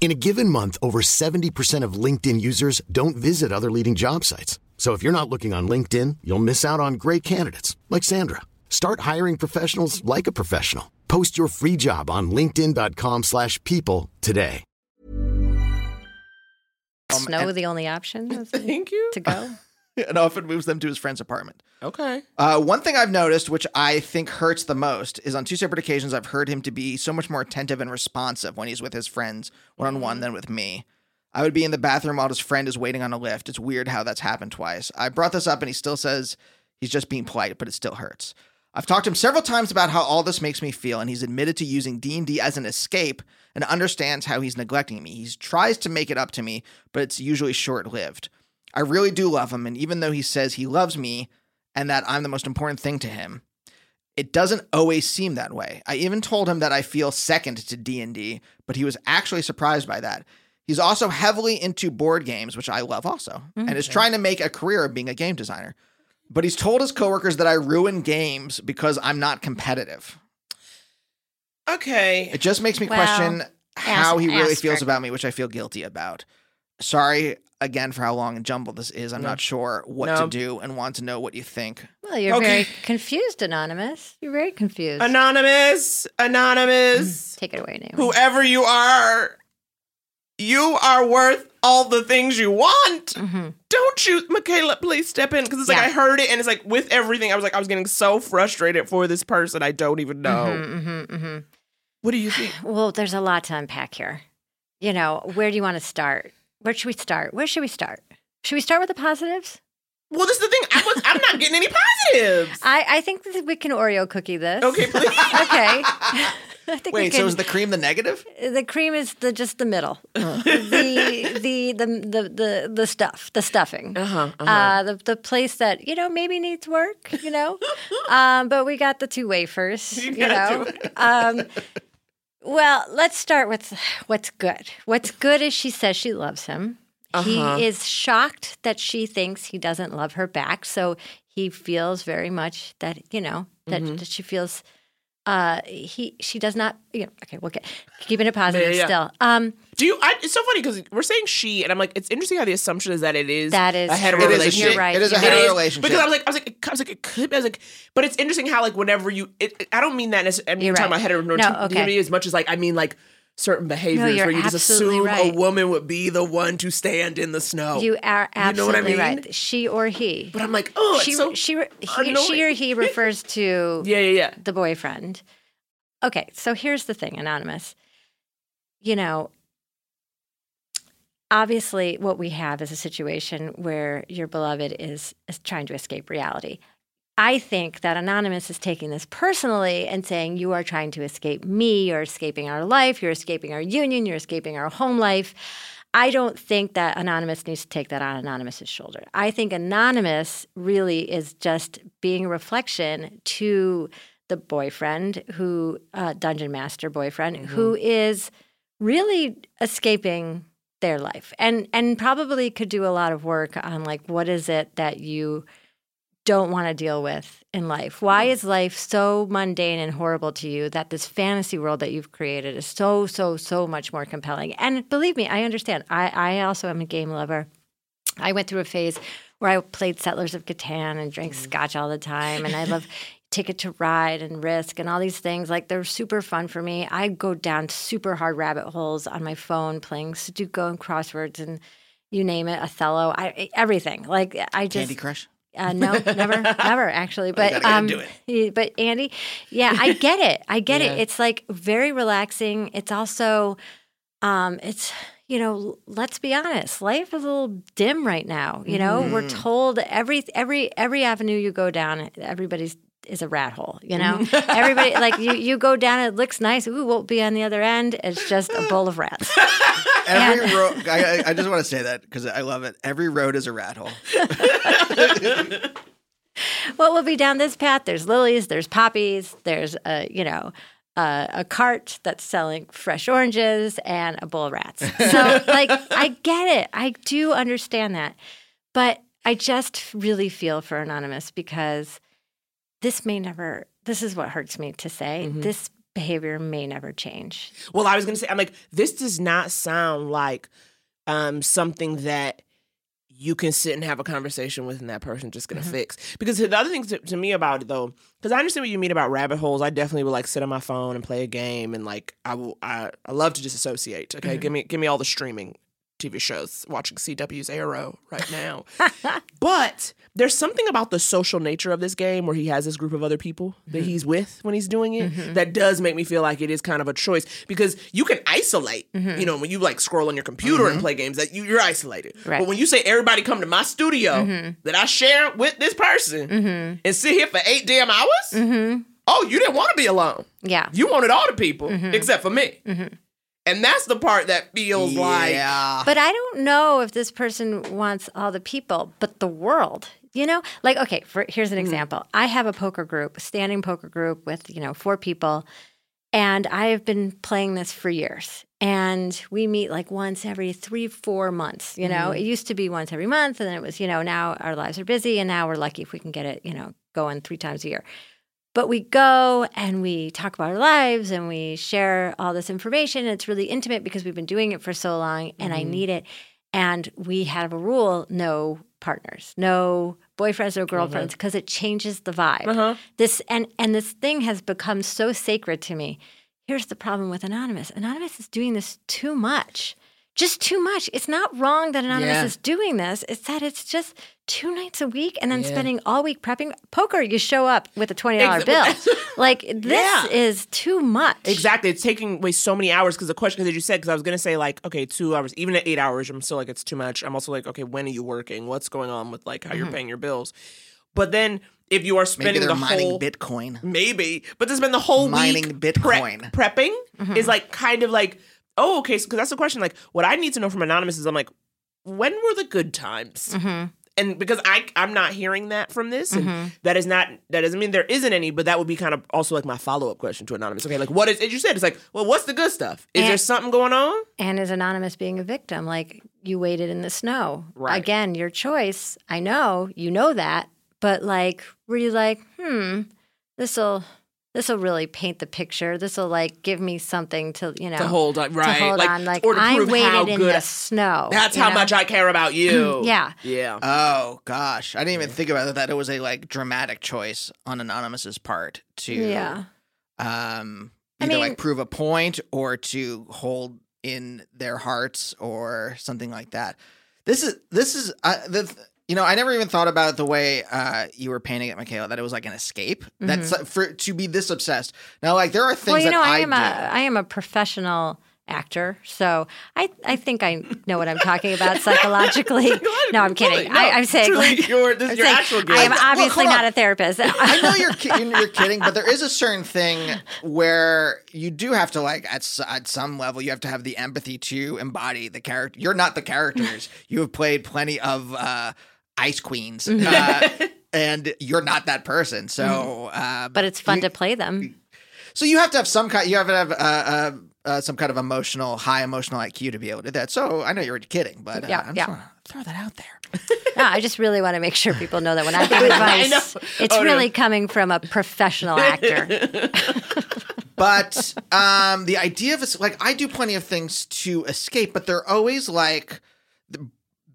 In a given month, over 70% of LinkedIn users don't visit other leading job sites. So if you're not looking on LinkedIn, you'll miss out on great candidates like Sandra. Start hiring professionals like a professional. Post your free job on linkedin.com/people slash people today. Um, snow the only option Thank you. to go. and often moves them to his friend's apartment. Okay. Uh, one thing I've noticed, which I think hurts the most, is on two separate occasions I've heard him to be so much more attentive and responsive when he's with his friends one on one than with me. I would be in the bathroom while his friend is waiting on a lift. It's weird how that's happened twice. I brought this up and he still says he's just being polite, but it still hurts. I've talked to him several times about how all this makes me feel, and he's admitted to using D&D as an escape and understands how he's neglecting me. He tries to make it up to me, but it's usually short-lived. I really do love him, and even though he says he loves me and that I'm the most important thing to him, it doesn't always seem that way. I even told him that I feel second to D&D, but he was actually surprised by that. He's also heavily into board games, which I love also, and is trying to make a career of being a game designer. But he's told his coworkers that I ruin games because I'm not competitive. Okay. It just makes me Well, question how he really feels asterisk. about me, which I feel guilty about. Sorry, again for how long and jumbled this is. I'm No. not sure what No. to do and want to know what you think. Well, you're Okay. very confused, Anonymous. You're very confused. Anonymous, anonymous, Take it away, Naomi. whoever you are, you are worth all the things you want. Mm-hmm. Don't you, Michaela? Please step in because it's like Yeah. I heard it and it's like with everything, I was like I was getting so frustrated for this person I don't even know. Mm-hmm, mm-hmm. What do you think? Well, there's a lot to unpack here. You know, where do you want to start? Where should we start? Where should we start? Should we start with the positives? Well, this is the thing. I was, I'm not getting any positives. I, I think that we can Oreo cookie this. Okay, please. okay. I think we Wait, so is the cream the negative? the cream is the just the middle. the, the the the the the stuff, the stuffing. Uh-huh, Uh huh. the the place that you know maybe needs work, you know, um, but we got the two wafers, you, got know. Um, well, let's start with what's good. What's good is she says she loves him. Uh-huh. He is shocked that she thinks he doesn't love her back, so he feels very much that you know that, Mm-hmm. that she feels. Uh, he she does not. You know, okay, we'll get keeping it positive Yeah, yeah. still. Um, Do you? I, it's so funny because we're saying she, and I'm like, it's interesting how the assumption is that it is That is a hetero true. It is a relationship. shit- right, It is a you're It hetero is, relationship. Because I was like, I was like, I was like, it could. I was like, but it's interesting how like whenever you, it, I don't mean that necessarily. I'm You're talking right. about No, okay. as much as like I mean like certain behaviors you're where you just assume right. a woman would be the one to stand in the snow. you are You know what I absolutely mean? right. She or he. but I'm like, oh, she so she he, she or he refers to yeah, yeah, yeah. the boyfriend. Okay, so here's the thing, anonymous. You know, obviously, what we have is a situation where your beloved is, is trying to escape reality. I think that Anonymous is taking this personally and saying, You are trying to escape me, you're escaping our life, you're escaping our union, you're escaping our home life. I don't think that Anonymous needs to take that on Anonymous's shoulder. I think Anonymous really is just being a reflection to the boyfriend who, uh, dungeon master boyfriend, who is really escaping their life. And and probably could do a lot of work on like what is it that you don't want to deal with in life? Why hmm. is life so mundane and horrible to you that this fantasy world that you've created is so so so much more compelling? And believe me i understand. I i also am a game lover. I went through a phase where i played settlers of catan and drank mm. scotch all the time and i love ticket to ride and risk and all these things. Like they're super fun for me. I go down super hard rabbit holes on my phone playing sudoku and crosswords and you name it othello. I, everything. Like i just Candy Crush? Uh, no, never, never actually. But um, but Andy, yeah, I get it. I get Yeah. it. It's like very relaxing. It's also, um, it's you know, let's be honest, life is a little dim right now. You know, we're Mm-hmm. told every every every avenue you go down, everybody's is a rat hole. You know, Mm-hmm. everybody like you you go down, it looks nice. Ooh, what'll be on the other end? It's just a bowl of rats. Every road, I, I- I just want to say that because I love it. Every road is a rat hole. what will be down this path? There's lilies, there's poppies, there's a you know a, a cart that's selling fresh oranges and a bowl of rats. So like I get it, I do understand that, but I just really feel for Anonymous because this may never. This is what hurts me to say. Mm-hmm. This behavior may never change. Well, I was gonna say, I'm like, this does not sound like um something that you can sit and have a conversation with and that person just gonna fix. Because the other thing to, to me about it though, because I understand what you mean about rabbit holes. I definitely would like sit on my phone and play a game and like I will I, I love to disassociate. Okay. Give me give me all the streaming TV shows, watching CW's Arrow right now. but there's something about the social nature of this game where he has this group of other people that mm-hmm. he's with when he's doing it mm-hmm. that does make me feel like it is kind of a choice because you can isolate. You mm-hmm. know, when you like scroll on your computer and play games, that you, you're isolated. Right. But when you say everybody come to my studio that I share with this person and sit here for eight damn hours, oh, you didn't want to be alone. Yeah. You wanted all the people except for me. And that's the part that feels like yeah. But I don't know if this person wants all the people, but the world. You know, like okay, for here's an mm-hmm. example. I have a poker group, standing poker group with, you know, four people, and I have been playing this for years. And we meet like once every 3 4 months, you know. Mm-hmm. It used to be once every month and then it was, you know, now our lives are busy and now we're lucky if we can get it, you know, going 3 times a year. But we go and we talk about our lives and we share all this information. It's really intimate because we've been doing it for so long and I need it. and we have a rule: no partners, no boyfriends or girlfriends, because it changes the vibe. Uh-huh. This and and this thing has become so sacred to me. Here's the problem with Anonymous. Anonymous is doing this too much. Just too much. It's not wrong that Anonymous Yeah. is doing this. It's that it's just two nights a week and then Yeah. spending all week prepping poker. You show up with a twenty dollar Ex- bill. like this Yeah. is too much. Exactly. It's taking away so many hours because the question, because you said, because I was going to say, like, okay, two hours, even at eight hours, I'm still like, it's too much. I'm also like, okay, when are you working? What's going on with like how you're paying your bills? But then if you are Mm-hmm. Maybe spending they're the mining whole. Bitcoin. Maybe. But to spend the whole Mining week Bitcoin. prep- prepping Mm-hmm. is like kind of like, oh, okay. Because that's the question. Like, what I need to know from Anonymous is I'm like, when were the good times? Mm-hmm. And because I I'm not hearing that from this, and Mhm. that is not that doesn't mean there isn't any, but that would be kind of also like my follow up question to Anonymous. Okay, like what is as you said, it's like, well, what's the good stuff? Is there something going on? And is Anonymous being a victim? Like you waited in the snow. Right. Again, your choice. I know, you know that. But like, were you like, hmm, this'll this'll really paint the picture. This'll like give me something to, you know, To hold on, right. To hold Like, on. Like or to I prove how waited in good- the snow. That's how know? much I care about you. Yeah. Yeah. Oh gosh, I didn't even think about it, that. It was a like dramatic choice on Anonymous's part to Yeah. um I either mean- like prove a point or to hold in their hearts or something like that. This is this is uh, the you know I never even thought about the way uh, you were painting it, Michaela. That it was like an escape. That's uh, for to be this obsessed. Now, like there are things Mm-hmm. Well, you that know, I, I, am do. a I am a professional actor, so I I think I know what I'm talking about psychologically. no, I'm kidding. No, I, I'm saying like, your- this is I'm your actual gig. I am obviously not a therapist. I know you're, ki- you're kidding, but there is a certain thing where you do have to like at at some level you have to have the empathy to embody the character. You're not the characters. you have played plenty of uh, ice queens, uh, and you're not that person. So, uh, but it's fun to play them. so you have to have some kind. You have to have uh, uh, uh, some kind of emotional, high emotional IQ to be able to do that. So I know you're kidding, but uh, Yeah, I'm yeah. just want to throw that out there. No, I just really want to make sure people know that when I give advice, know. it's Oh, no. really coming from a professional actor. but um the idea of like i do plenty of things to escape but they're always like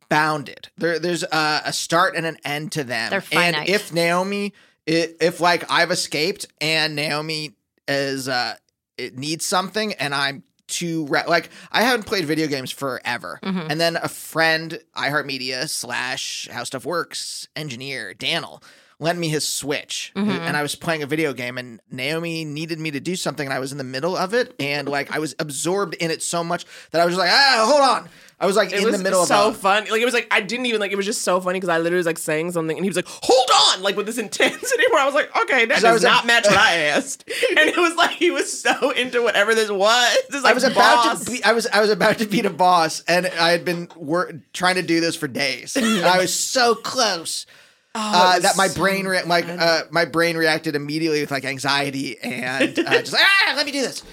bounded there there's a, a start and an end to them They're and finite. if naomi if like i've escaped and naomi is uh it needs something and i'm too re- like i haven't played video games forever Mhm. and then a friend iheartmedia slash how stuff works engineer daniel lent me his switch Mhm. and i was playing a video game and naomi needed me to do something and i was in the middle of it and like i was absorbed in it so much that i was just like ah hold on i was like It in was the middle so of a, fun. Like it was like I didn't even like it was just so funny because I literally was like saying something and he was like, "Hold on!" Like with this intensity where I was like, "Okay, that does was not like- match what I asked." and it was like he was so into whatever this was. This like I was about to be, I was I was about to beat a boss and I had been wor- trying to do this for days and I was so close Oh, uh, that my so brain rea- like uh, my brain reacted immediately with like anxiety and uh, just like ah let me do this.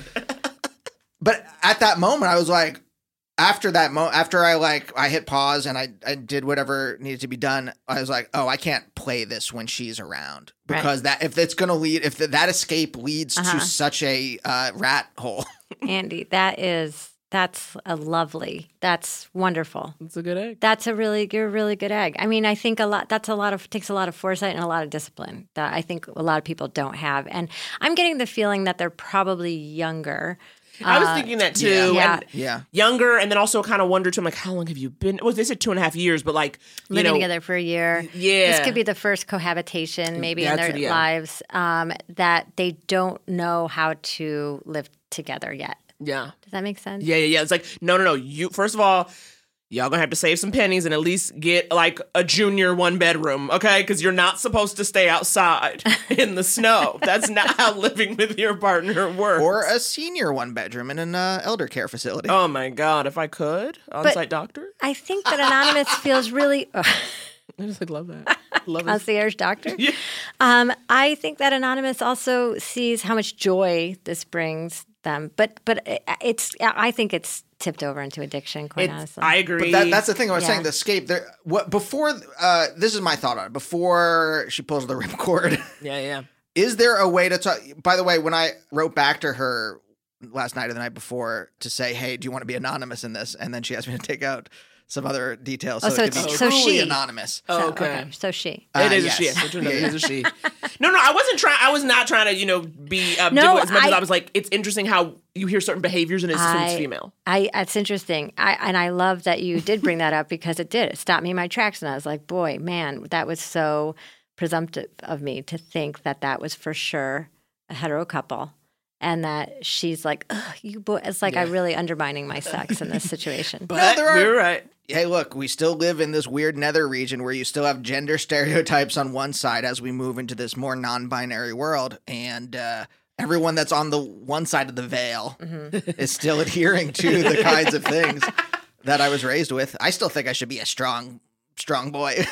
But at that moment, I was like, after that mo, after I like I hit pause and I I did whatever needed to be done. I was like, oh, I can't play this when she's around Right. because that if it's gonna lead if that escape leads Uh-huh. to such a uh, rat hole. Andy, that is that's a lovely. That's wonderful. That's a good egg. That's a really you're a really good egg. I mean, I think a lot that's a lot of takes a lot of foresight and a lot of discipline that I think a lot of people don't have. And I'm getting the feeling that they're probably younger. I was Uh, thinking that too. Yeah. And Yeah. younger, and then also kind of wonder too. I'm like, how long have you been? Well, they said two and a half years, but like, you living know, together for a year. Yeah. This could be the first cohabitation maybe in their what- yeah. lives um, that they don't know how to live together yet. yeah, Does that make sense? yeah, yeah, yeah. It's like, no, no, no. You first of all, y'all gonna have to save some pennies and at least get like a junior one bedroom, okay? Because you're not supposed to stay outside in the snow. That's not how living with your partner works. or a senior one bedroom in an uh, elder care facility. oh my god, if I could, on-site doctor. I think that Anonymous feels really. I just like love that. Love it. concierge doctor. Yeah. Um, I think that Anonymous also sees how much joy this brings them, but but it's I think it's tipped over into addiction. Quite It's- honestly, I agree. But that, that's the thing I was Yeah. saying. The escape there. What before? Uh, this is my thought on it. Before she pulls the ripcord, yeah, yeah. is there a way to talk? By the way, when I wrote back to her last night or the night before to say, "Hey, do you want to be anonymous in this?" and then she asked me to take out some other details. Oh, so, so it could be it's- so truly she. anonymous. Oh, So, okay. So she. Uh, it is yes. a she. Yes, it turned out it is a she. No, no, I wasn't trying. I was not trying to, you know, be uh, No, no, as much as I- I was like, it's interesting how you hear certain behaviors and it's, assumed it's I- female. I it's interesting. I and I love that you did bring that up because it did. It stopped me in my tracks and I was like, boy, man, that was so presumptive of me to think that that was for sure a hetero couple. And that she's like, Ugh, you boy. It's like I'm really undermining my sex in this situation. But there are- we were right. Hey, look, we still live in this weird nether region where you still have gender stereotypes on one side as we move into this more non binary world. And uh, everyone that's on the one side of the veil is still adhering to the kinds of things that I was raised with. I still think I should be a strong, strong boy.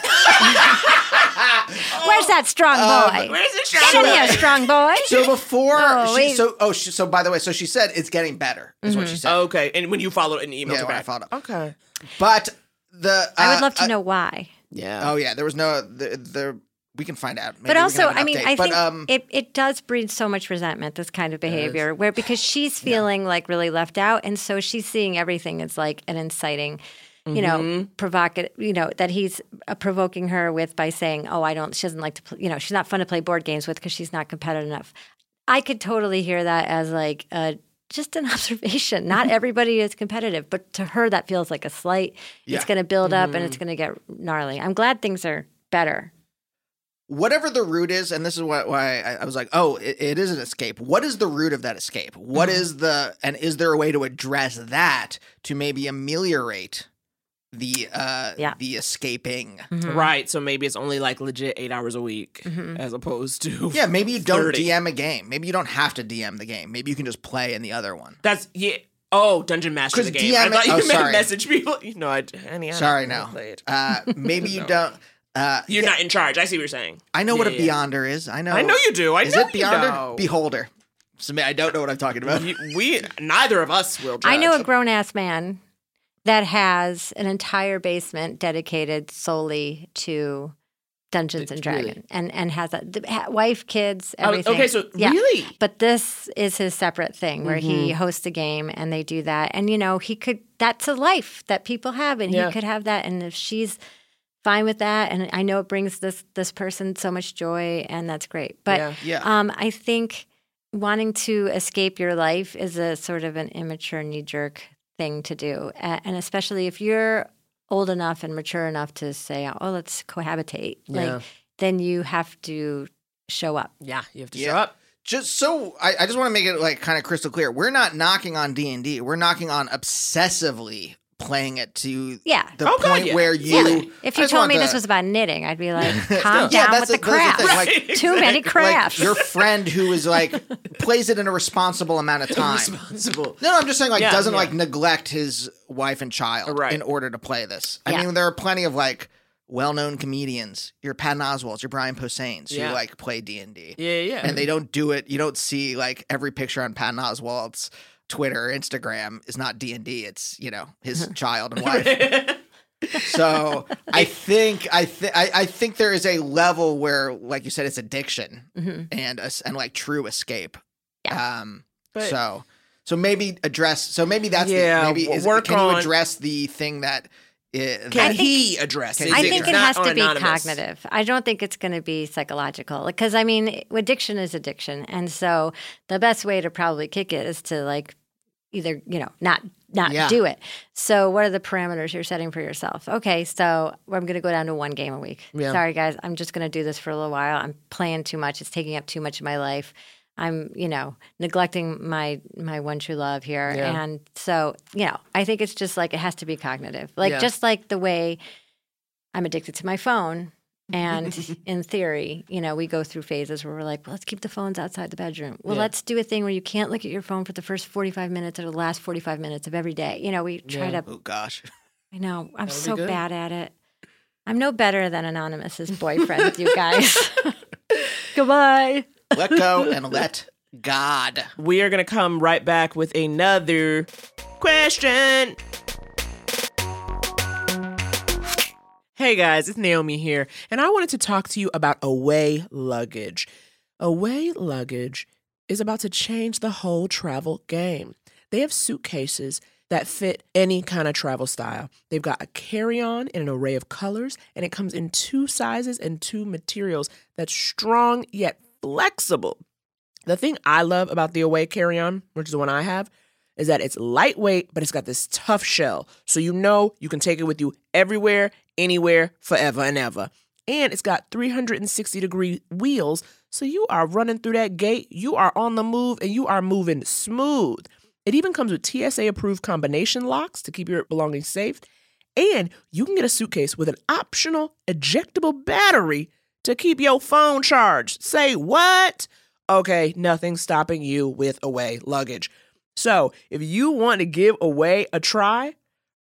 Where's that strong boy? Um, Where's the Get strong in here, boy? strong boy. so before, Oh, she, wait. so oh, she, so by the way, so she said it's getting better, is what she said. Okay, and when you followed an email Yeah, to when I back. followed up. Okay. But the I would uh, love to uh, know why. Yeah. Oh yeah, there was no there. the we can find out. Maybe But also, can have an I mean. I but, think um, it, it does breed so much resentment, this kind of behavior, where because she's feeling like really left out. And so she's seeing everything as like an inciting, you know, Mm-hmm. provocative, you know, that he's uh, provoking her with by saying, oh, I don't, she doesn't like to, play, you know, she's not fun to play board games with because she's not competitive enough. I could totally hear that as like a, just an observation. Not everybody is competitive, but to her, that feels like a slight. Yeah. It's going to build up and it's going to get gnarly. I'm glad things are better. whatever the root is, and this is what why I, I was like, oh, it, it is an escape. What is the root of that escape? What Mm-hmm. is the and is there a way to address that to maybe ameliorate the uh Yeah. the escaping? Mm-hmm. Right. So maybe it's only like legit eight hours a week as opposed to. Yeah, maybe you don't 30. DM a game. Maybe you don't have to DM the game. Maybe you can just play in the other one. That's, yeah. Oh, Dungeon Master 'Cause the game. DM I thought you oh, meant sorry. message people. You know, I, honey, I Sorry, don't no. Uh, maybe you don't. Uh, You're not in charge. I see what you're saying. I know what a Yeah, yeah. Beyonder is. I know. I know you do. I is know it you Beyonder? know. Beholder. So, I don't know what I'm talking about. You- we neither of us will. Judge. I know a grown ass man that has an entire basement dedicated solely to Dungeons and Really? Dragons, and and has a the, ha- wife, kids, Oh, everything. okay, so Yeah. really? But this is his separate thing where Mm-hmm. he hosts a game and they do that, and you know he could. That's a life that people have, and Yeah. he could have that. And if she's fine with that, and I know it brings this this person so much joy, and that's great. But Yeah. Yeah. um, I think wanting to escape your life is a sort of an immature, knee jerk thing to do. And especially if you're old enough and mature enough to say, oh, let's cohabitate, Yeah. like, then you have to show up. Yeah, you have to Yeah. show up. just so I, I just want to make it like kind of crystal clear we're not knocking on d&d we're knocking on obsessively playing it to Yeah. the Oh, God, point yeah. where you Yeah. If you told me the- this was about knitting, I'd be like, calm Yeah, down that's with the- the that's the crafts. thing, like- Too many crafts. like your friend who is like plays it in a responsible amount of time Responsible. no, no, I'm just saying, like, Yeah, doesn't yeah. like neglect his wife and child Right. in order to play this. I Yeah. mean, there are plenty of like well-known comedians, your Patton Oswalts, your Brian Posehn's, Yeah. who like play D and D. Yeah, yeah. and they don't do it. You don't see like every picture on Patton Oswalt's Twitter, Instagram is not D and D. It's you know his child and wife. so I think I think I think there is a level where, like you said, it's addiction and a s and like true escape. Yeah. Um. But- so so maybe address. So maybe that's Yeah, the, maybe is, work can you on- address the thing that. i- Can that he address Can it? I think it it has on to be anonymous? cognitive. I don't think it's going to be psychological because I mean, addiction is addiction, and so the best way to probably kick it is to like either you know not not Yeah. do it. So what are the parameters you're setting for yourself? Okay, so I'm going to go down to one game a week. Yeah. Sorry guys, I'm just going to do this for a little while. I'm playing too much. It's taking up too much of my life. I'm, you know, neglecting my my one true love here, Yeah. and so you know, I think it's just like it has to be cognitive, like just like the way I'm addicted to my phone. And in theory, you know, we go through phases where we're like, well, let's keep the phones outside the bedroom. Well, Yeah. let's do a thing where you can't look at your phone for the first 45 minutes or the last 45 minutes of every day. You know, we try Yeah. to, oh gosh. I know, I'm That'll so bad at it. I'm no better than Anonymous's boyfriend, you guys. Goodbye. Let go and let God. We are going to come right back with another question. Hey guys, it's Naomi here, and I wanted to talk to you about Away Luggage. Away Luggage is about to change the whole travel game. They have suitcases that fit any kind of travel style. They've got a carry on in an array of colors, and it comes in two sizes and two materials that's strong yet flexible. The thing I love about the Away carry on, which is the one I have, is that it's lightweight, but it's got this tough shell. So you know you can take it with you everywhere, anywhere, forever and ever. And it's got 360 degree wheels. So you are running through that gate, you are on the move, and you are moving smooth. It even comes with TSA approved combination locks to keep your belongings safe. And you can get a suitcase with an optional ejectable battery to keep your phone charged. Say what? Okay, nothing's stopping you with away luggage. So if you want to give away a try,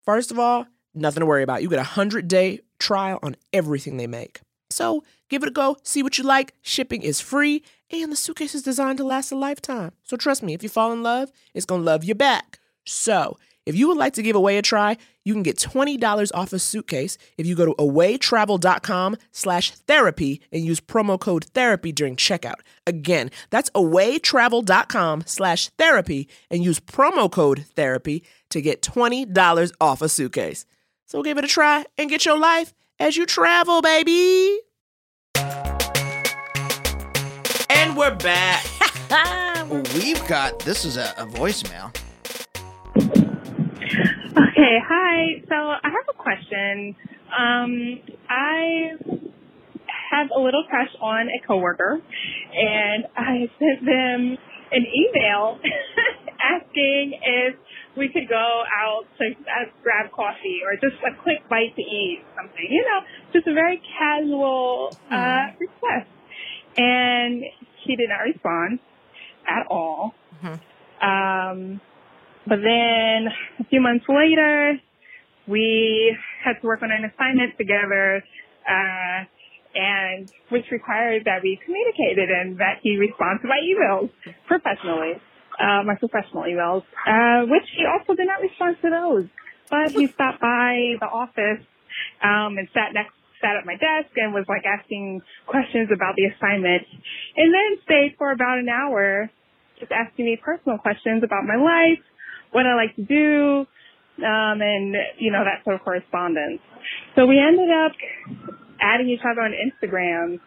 first of all, nothing to worry about. You get a 100 day trial on everything they make. So give it a go, see what you like. Shipping is free, and the suitcase is designed to last a lifetime. So trust me, if you fall in love, it's going to love you back. So if you would like to give away a try, you can get $20 off a suitcase if you go to awaytravel.com slash therapy and use promo code therapy during checkout. Again, that's awaytravel.com slash therapy and use promo code therapy to get $20 off a suitcase. So give it a try and get your life as you travel, baby. And we're back. We've got this is a, a voicemail. Okay, hi. So I have a question. Um, I have a little crush on a coworker, and I sent them an email asking if we could go out to uh, grab coffee or just a quick bite to eat something. You know, just a very casual uh, request. And he did not respond at all. Um, but then a few months later, we had to work on an assignment together, uh, and which required that we communicated and that he responds to my emails professionally, uh, my professional emails, uh, which he also did not respond to those. But he stopped by the office, um, and sat next, sat at my desk and was like asking questions about the assignment and then stayed for about an hour just asking me personal questions about my life, what I like to do, um, and you know that sort of correspondence. So we ended up adding each other on Instagram,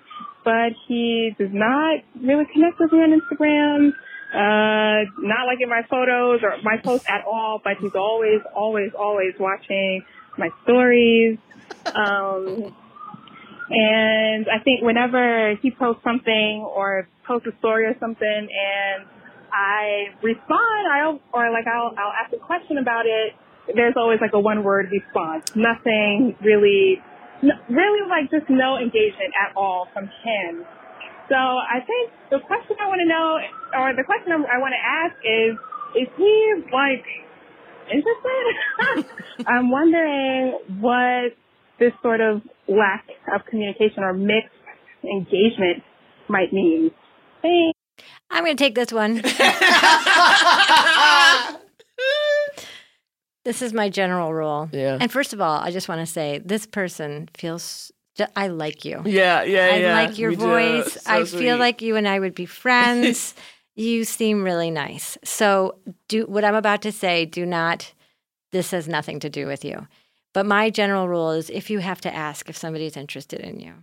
but he does not really connect with me on Instagram. Uh, not liking my photos or my posts at all, but he's always, always, always watching my stories. Um, and I think whenever he posts something or posts a story or something and I respond, I'll, or like I'll, I'll ask a question about it, there's always like a one word response. Nothing really, n- really like just no engagement at all from him. So I think the question I want to know, or the question I want to ask is, is he like interested? I'm wondering what this sort of lack of communication or mixed engagement might mean. Thanks. I'm going to take this one. this is my general rule. Yeah. And first of all, I just want to say this person feels. I like you. Yeah, yeah, I yeah. I like your voice. So I sweet. feel like you and I would be friends. you seem really nice. So, do what I'm about to say. Do not. This has nothing to do with you. But my general rule is, if you have to ask if somebody's interested in you,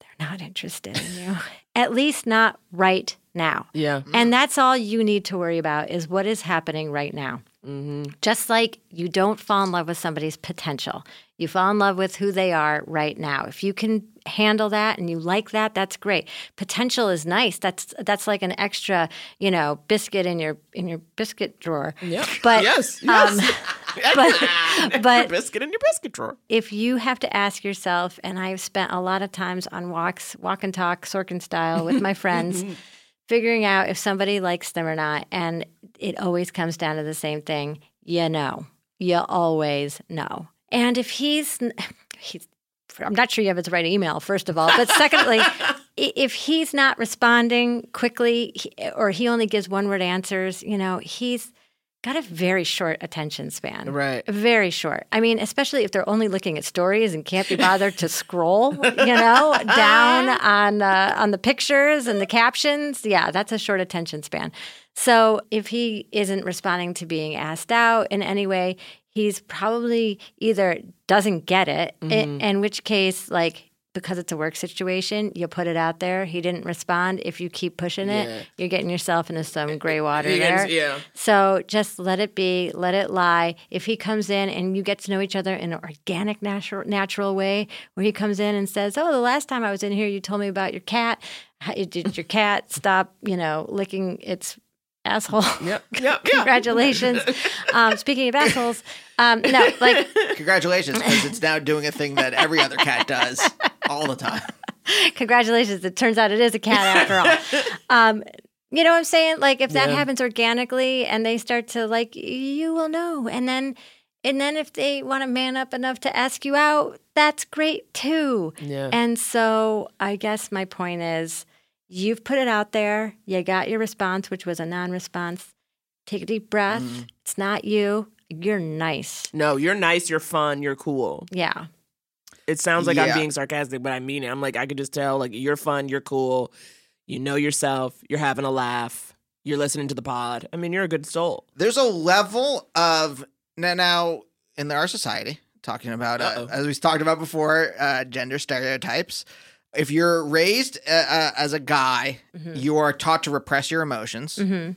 they're not interested in you. At least not right now. Yeah. And that's all you need to worry about is what is happening right now. Mm-hmm. Just like you don't fall in love with somebody's potential, you fall in love with who they are right now. If you can handle that and you like that, that's great. Potential is nice. That's that's like an extra, you know, biscuit in your in your biscuit drawer. Yeah. But yes, um, but but biscuit in your biscuit drawer. if you have to ask yourself, and I've spent a lot of times on walks, walk and talk, Sorkin style, with my friends, figuring out if somebody likes them or not. And it always comes down to the same thing you know, you always know. And if he's, he's I'm not sure you have his right email, first of all. But secondly, if he's not responding quickly or he only gives one word answers, you know, he's got a very short attention span. Right. Very short. I mean, especially if they're only looking at stories and can't be bothered to scroll, you know, down on uh, on the pictures and the captions. Yeah, that's a short attention span. So if he isn't responding to being asked out in any way, he's probably either doesn't get it, i- Mhm. in which case, like because it's a work situation, you put it out there. He didn't respond. If you keep pushing it, Yeah. you're getting yourself into some gray water You there. get- yeah. So just let it be, let it lie. If he comes in and you get to know each other in an organic, natural, natural way, where he comes in and says, "Oh, the last time I was in here, you told me about your cat. How- Did your cat stop, you know, licking its asshole?" Yep. Yep. Congratulations. um, speaking of assholes, um, no, like Congratulations, because it's now doing a thing that every other cat does all the time. Congratulations. It turns out it is a cat after all. Um, you know what I'm saying? Like if that Yeah. happens organically and they start to like you will know. And then and then if they want to man up enough to ask you out, that's great too. Yeah. And so I guess my point is you've put it out there, you got your response, which was a non-response. Take a deep breath. Mm-hmm. It's not you. You're nice. No, you're nice, you're fun, you're cool. Yeah. It sounds like I'm being sarcastic, but I mean it. I'm like, I could just tell, like, you're fun, you're cool, you know yourself, you're having a laugh, you're listening to the pod. I mean, you're a good soul. There's a level of now, now in our society, talking about uh, as we talked about before, uh, gender stereotypes. If you're raised uh, uh, as a guy, you are taught to repress your emotions. Mm-hmm.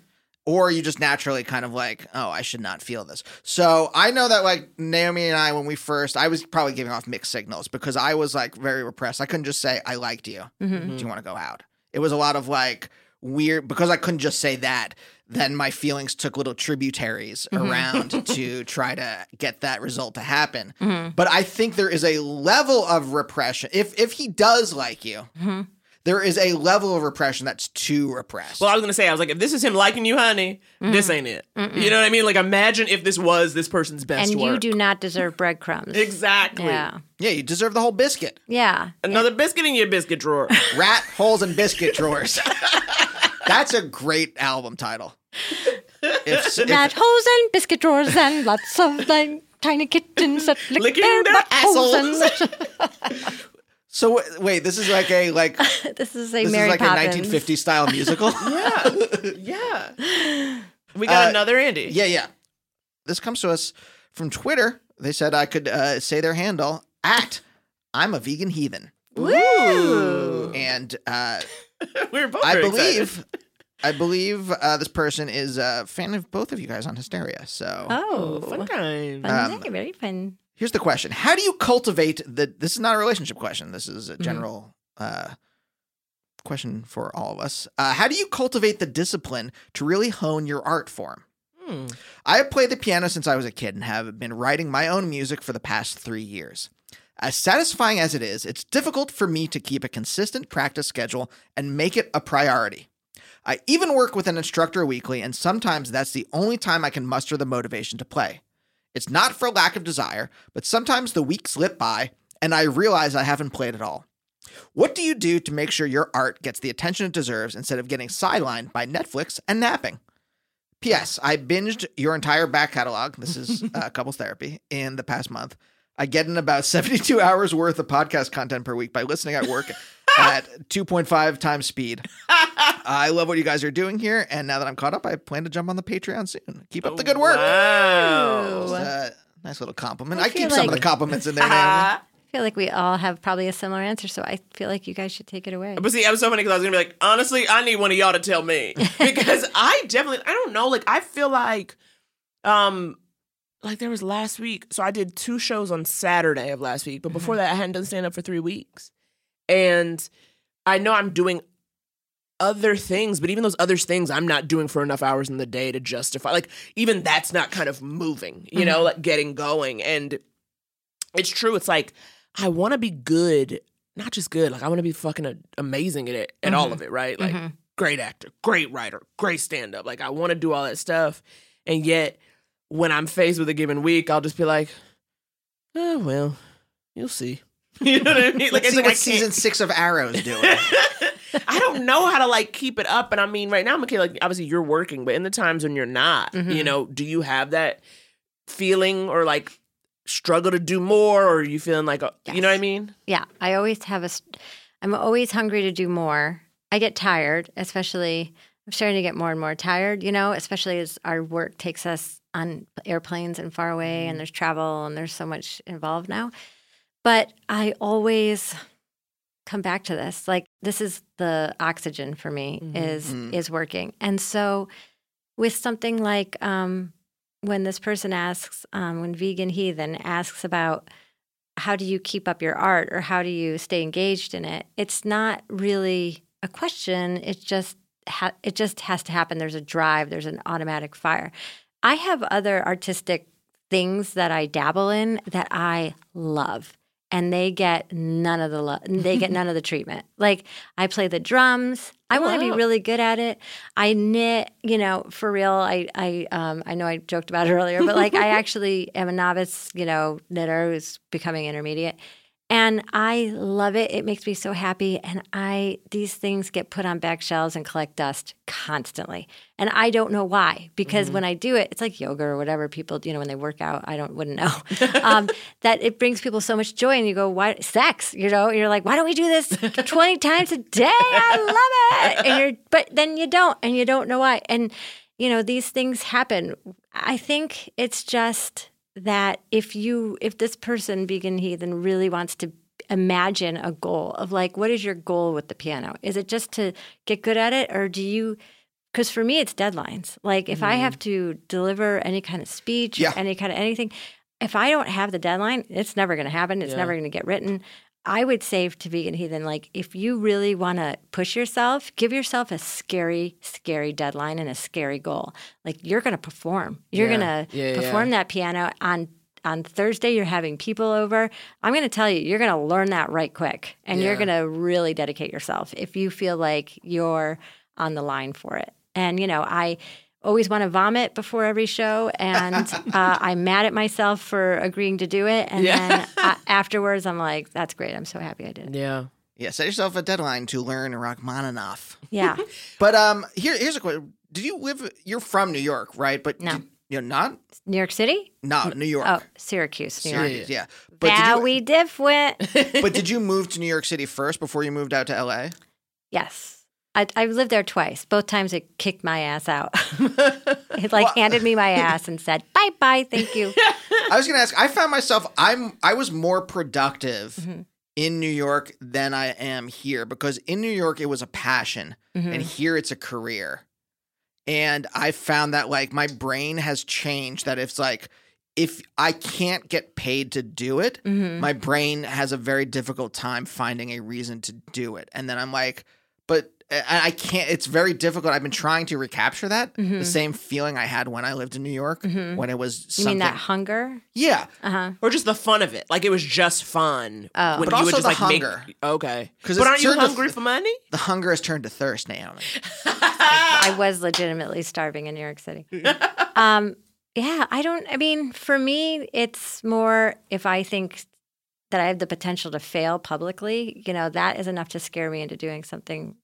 Or you just naturally kind of like, oh, I should not feel this. So I know that like Naomi and I, when we first, I was probably giving off mixed signals because I was like very repressed. I couldn't just say I liked you. Mm-hmm. Do you want to go out? It was a lot of like weird because I couldn't just say that. Then my feelings took little tributaries mm-hmm. around to try to get that result to happen. Mm-hmm. But I think there is a level of repression. If if he does like you, mm-hmm. There is a level of repression that's too repressed. Well, I was gonna say, I was like, if this is him liking you, honey, this ain't it. You know what I mean? Like, imagine if this was this person's best And work. you do not deserve breadcrumbs. exactly. Yeah. yeah, you deserve the whole biscuit. Yeah. Another biscuit in your biscuit drawer. Rat holes and biscuit drawers. That's a great album title. If, if- Rat holes and biscuit drawers and lots of like tiny kittens that lick Licking their their buttholes. so wait, this is like a like this is a this Mary is like Poppins. a 1950s style musical. yeah. Yeah. We got Uh, another Andy. yeah, yeah. This comes to us from Twitter. They said I could uh, say their handle at I'm a vegan heathen, Ooh. and uh, we're both I very excited. believe. I believe uh, this person is a fan of both of you guys on Hysteria. So Oh, Fun time. fun Um, day, very fun. Here's the question: How do you cultivate the? This is not a relationship question. This is a Mm-hmm. general uh, question for all of us. Uh, how do you cultivate the discipline to really hone your art form? Hmm. I have played the piano since I was a kid and have been writing my own music for the past three years. As satisfying as it is, it's difficult for me to keep a consistent practice schedule and make it a priority. I even work with an instructor weekly, and sometimes that's the only time I can muster the motivation to play. It's not for lack of desire, but sometimes the weeks slip by and I realize I haven't played at all. What do you do to make sure your art gets the attention it deserves instead of getting sidelined by Netflix and napping? P.S. I binged your entire back catalog. This is uh, couples therapy in the past month. I get in about 72 hours worth of podcast content per week by listening at work at 2.5 times speed. I love what you guys are doing here. And now that I'm caught up, I plan to jump on the Patreon soon. Keep up the good work. Wow. Just, uh, nice little compliment. I I, feel keep some of the compliments in there, Naomi. I feel like we all have probably a similar answer, so I feel like you guys should take it away. But see, I was so funny because I was gonna be like, honestly, I need one of y'all to tell me because I definitely, I don't know, like I feel like, um, like there was last week. So I did two shows on Saturday of last week, but before that, I hadn't done stand up for three weeks, and I know I'm doing other things, but even those other things, I'm not doing for enough hours in the day to justify. Like even that's not kind of moving, you know, mm-hmm. like getting going, and it's true. It's like I want to be good not just good, like I want to be fucking a- amazing at it, at all mm-hmm. of it, right? Like mm-hmm. great actor, great writer, great stand up. Like I want to do all that stuff. And yet when I'm faced with a given week, I'll just be like, oh, well, you'll see. You know what I mean? Let's see like what season six of Arrows doing. I don't know how to like keep it up. And I mean, right now, Michaela, like obviously you're working, but in the times when you're not, Mm-hmm. you know, do you have that feeling or like struggle to do more, or are you feeling like, uh, you know what I mean? Yeah, I always have a. I'm always hungry to do more. I get tired, especially. I'm starting to get more and more tired. You know, especially as our work takes us on airplanes and far away, and there's travel and there's so much involved now. But I always come back to this. Like this is the oxygen for me is Mm. is working, and so with something like um, when this person asks, um, when Vegan Heathen asks about how do you keep up your art or how do you stay engaged in it, it's not really a question. It just ha- it just has to happen. There's a drive. There's an automatic fire. I have other artistic things that I dabble in that I love. And they get none of the lo- they get none of the treatment. Like I play the drums. I Oh, want to be really good at it. I knit, you know, for real. I I um I know I joked about it earlier, but like I actually am a novice, you know, knitter who's becoming intermediate. And I love it. It makes me so happy. And I these things get put on back shelves and collect dust constantly. And I don't know why. Because when I do it, it's like yoga or whatever people, you know, when they work out, I don't wouldn't know. um, that it brings people so much joy and you go, why sex? You know, you're like, why don't we do this 20 times a day? I love it. And you're but then you don't and you don't know why. And you know, these things happen. I think it's just that if you if this person vegan heathen really wants to imagine a goal of like what is your goal with the piano? Is it just to get good at it or do you because for me it's deadlines. Like if i have mm-hmm. to deliver any kind of speech Yeah. or any kind of anything if i don't have the deadline it's never going to happen. It's Yeah. never going to get written i would say to vegan heathen like if you really want to push yourself give yourself a scary scary deadline and a scary goal like you're going to perform you're Yeah. going to Yeah, yeah, perform yeah. that piano on on Thursday you're having people over. I'm going to tell you you're going to learn that right quick and you're going to really dedicate yourself if you feel like you're on the line for it. And you know, I always want to vomit before every show and uh, I'm mad at myself for agreeing to do it and Yeah. then uh, afterwards I'm like that's great. I'm so happy I did it. Yeah. Yeah, set yourself a deadline to learn Rachmaninoff. Yeah. But um, here here's a question: Did you live? You're from New York, right? But No. did- you're not. New York City? No, New York. Oh, Syracuse, New York. Syracuse, yeah. But did That you, we diffwit. but did you move to New York City first before you moved out to LA? Yes. I, I've lived there twice. Both times it kicked my ass out. it like handed me my ass and said, bye bye, thank you. I was gonna ask. I found myself. I'm. I was more productive Mm-hmm. in New York than I am here because in New York it was a passion, Mhm. and here it's a career. And I found that like my brain has changed. That it's like if I can't get paid to do it, Mhm. my brain has a very difficult time finding a reason to do it. And then I'm like, but I I can't. It's very difficult. I've been trying to recapture that the Mhm. same feeling I had when I lived in New York Mhm. when it was. You mean that hunger? Yeah. Uh huh. Or just the fun of it. Like it was just fun. Oh. When But you would also just the like hunger. make Okay. 'Cause But aren't you turned to- hungry for money? The hunger has turned to thirst, Naomi. I was legitimately starving in New York City. um, yeah, I don't, I mean, for me, it's more if I think that I have the potential to fail publicly, you know, that is enough to scare me into doing something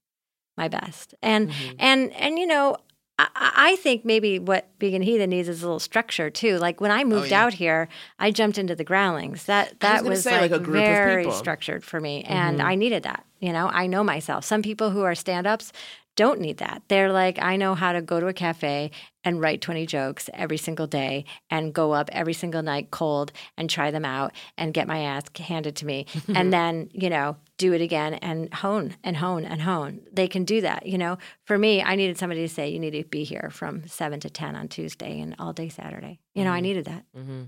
my best. And, and, and, you know, I, I think maybe what Vegan Heathen needs is a little structure too. Like when I moved yeah. out here, I jumped into the Groundlings. That I was that was, say, like, like, a group very people. structured for me, and Mhm. I needed that. You know, I know myself. Some people who are stand-ups don't need that. They're like, I know how to go to a cafe and write 20 jokes every single day and go up every single night cold and try them out and get my ass handed to me. and then, you know, do it again and hone and hone and hone. They can do that. You know, for me, I needed somebody to say, you need to be here from seven to 10 on Tuesday and all day Saturday. You know, I Mhm. needed that. Mm-hmm.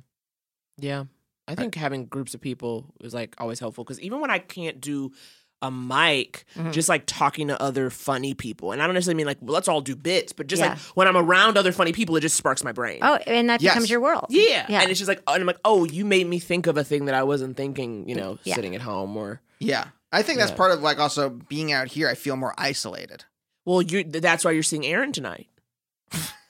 Yeah. I think having groups of people is like always helpful because even when I can't do a mic, Mhm. just like talking to other funny people, and I don't necessarily mean like well, let's all do bits, but just Yeah. like when I'm around other funny people, it just sparks my brain. Oh, and that Yes. becomes your world. Yeah. Yeah. and it's just like, and I'm like, oh, you made me think of a thing that I wasn't thinking, you know, Yeah. sitting at home or. Yeah. I think that's Yeah. part of like also being out here. I feel more isolated. Well, you that's why you're seeing Aaron tonight.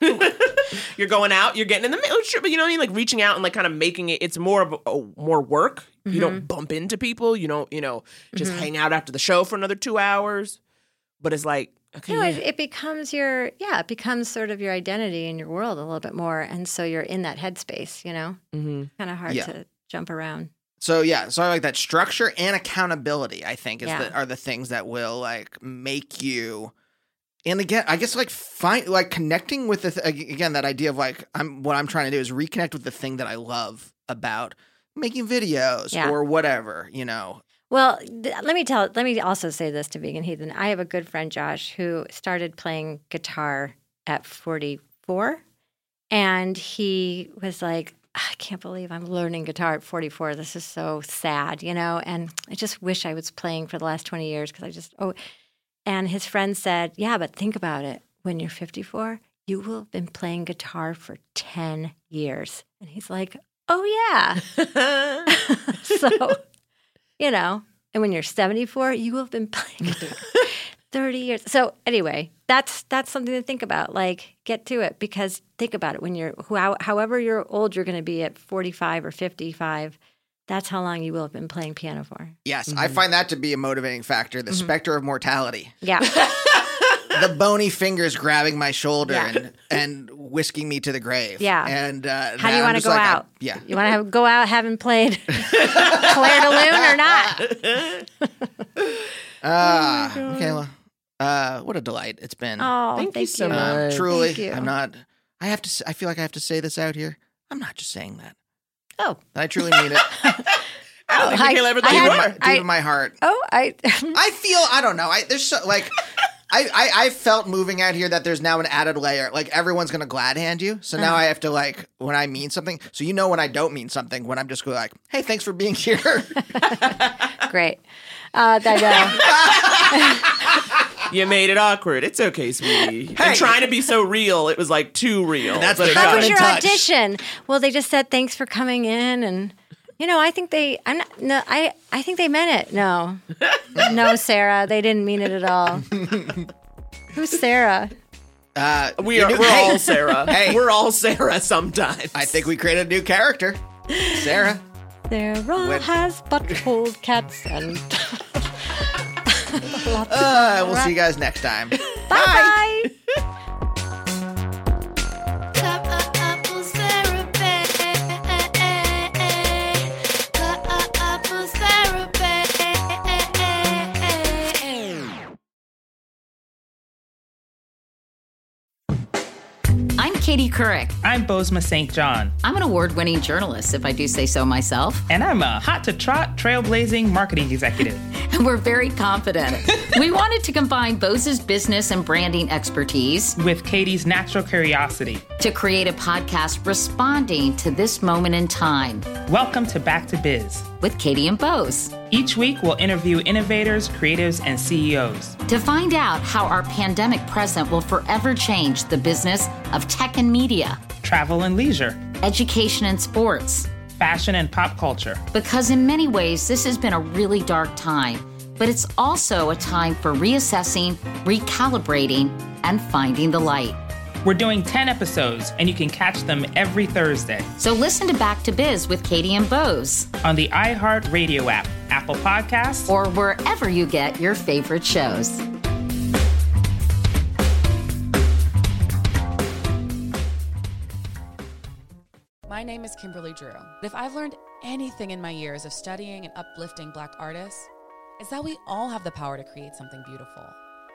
you're going out, you're getting in the middle, sure, but you know what I mean, like reaching out and like kind of making it. It's more of a, a- more work. You don't bump into people. You don't, you know, just Mhm. hang out after the show for another two hours. but it's like okay, No, yeah. it, it becomes your yeah, it becomes sort of your identity in your world a little bit more, and so you're in that headspace. You know, mm-hmm. kind of hard Yeah. to jump around. So yeah, so I like that structure and accountability. I think is Yeah. the, are the things that will like make you. And again, I guess like find like connecting with the th- again that idea of like I'm what I'm trying to do is reconnect with the thing that I love about making videos Yeah. or whatever. You know, Well, th- let me tell. Let me also say this to Vegan Heathen. I have a good friend, Josh, who started playing guitar at 44, and he was like, "I can't believe I'm learning guitar at 44. This is so sad, you know." And I just wish I was playing for the last 20 years because I just oh. And his friend said, "Yeah, but think about it. When you're 54, you will have been playing guitar for 10 years." And he's like, "Oh yeah." so, you know, and when you're 74, you will have been playing guitar 30 years. So anyway, that's that's something to think about. Like, get to it because think about it when you're how, however you're old you're going to be at 45 or 55. That's how long you will have been playing piano for. yes, I find that to be a motivating factor. The specter of mortality, Yeah. the bony fingers grabbing my shoulder Yeah. and and whisking me to the grave. Yeah. and uh, How do you want want to go out? yeah, You want to go out having played Clair de Lune or not? Ah, Michaela. Uh, what a delight it's been. Oh, Thank thank, you so much. Um, truly, Thank you. I'm not. I have to. s- I feel like I have to say this out here. I'm not just saying that. Oh. I truly mean it. I don't think I- Michaela ever I thought deep, you in my, were. deep I- in my heart. Oh, I I feel. I don't know. I there's so like. I, I, I felt moving out here that there's now an added layer. Like everyone's gonna glad hand you. So Uh-huh. now I have to like when I mean something. So you know when I don't mean something. When I'm just like, hey, thanks for being here. great. Uh, that, uh, You made it awkward. It's okay, sweetie. And trying to be so real, it was like too real. That's but the it How was your touch. audition? Well, they just said thanks for coming in, and you know, I think they, I'm not, no, I, I think they meant it. No, no, Sarah, they didn't mean it at all. Who's Sarah? Uh, we are. new- We're hey, all Sarah. Hey. We're all Sarah sometimes. I think we created a new character, Sarah. Sarah When- has butthole cats and. Uh, we'll see you guys next time. Bye. Cup Katie Couric. I'm Bozoma St. John, I'm an award winning journalist, if I do say so myself. and I'm a hot to trot, trailblazing marketing executive. And we're very confident. we wanted to combine Bose's business and branding expertise With Katie's natural curiosity. to create a podcast responding to this moment in time Welcome to Back to Biz. with Katie and Bose. Each week, we'll interview innovators, creatives, and CEOs. To find out how our pandemic present will forever change the business of tech and media, Travel and leisure, education and sports. fashion and pop culture. Because in many ways, this has been a really dark time, but it's also a time for reassessing, recalibrating, and finding the light. We're doing 10 episodes, and you can catch them every Thursday So listen to Back to Biz with Katie and Bose, on the iHeart Radio app, Apple Podcasts, or wherever you get your favorite shows. My name is Kimberly Drew. If I've learned anything in my years of studying and uplifting Black artists, is that we all have the power to create something beautiful.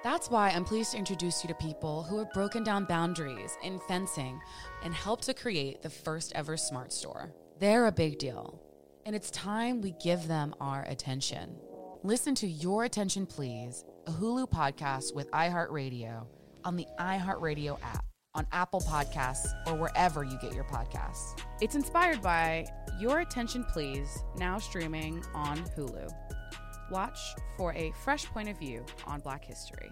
That's why I'm pleased to introduce you to people who have broken down boundaries in fencing and helped to create the first ever smart store. They're a big deal, and it's time we give them our attention. Listen to Your Attention Please, a Hulu podcast with iHeartRadio on the iHeartRadio app, on Apple Podcasts, or wherever you get your podcasts. It's inspired by Your Attention Please, now streaming on Hulu. Watch for a fresh point of view on Black history.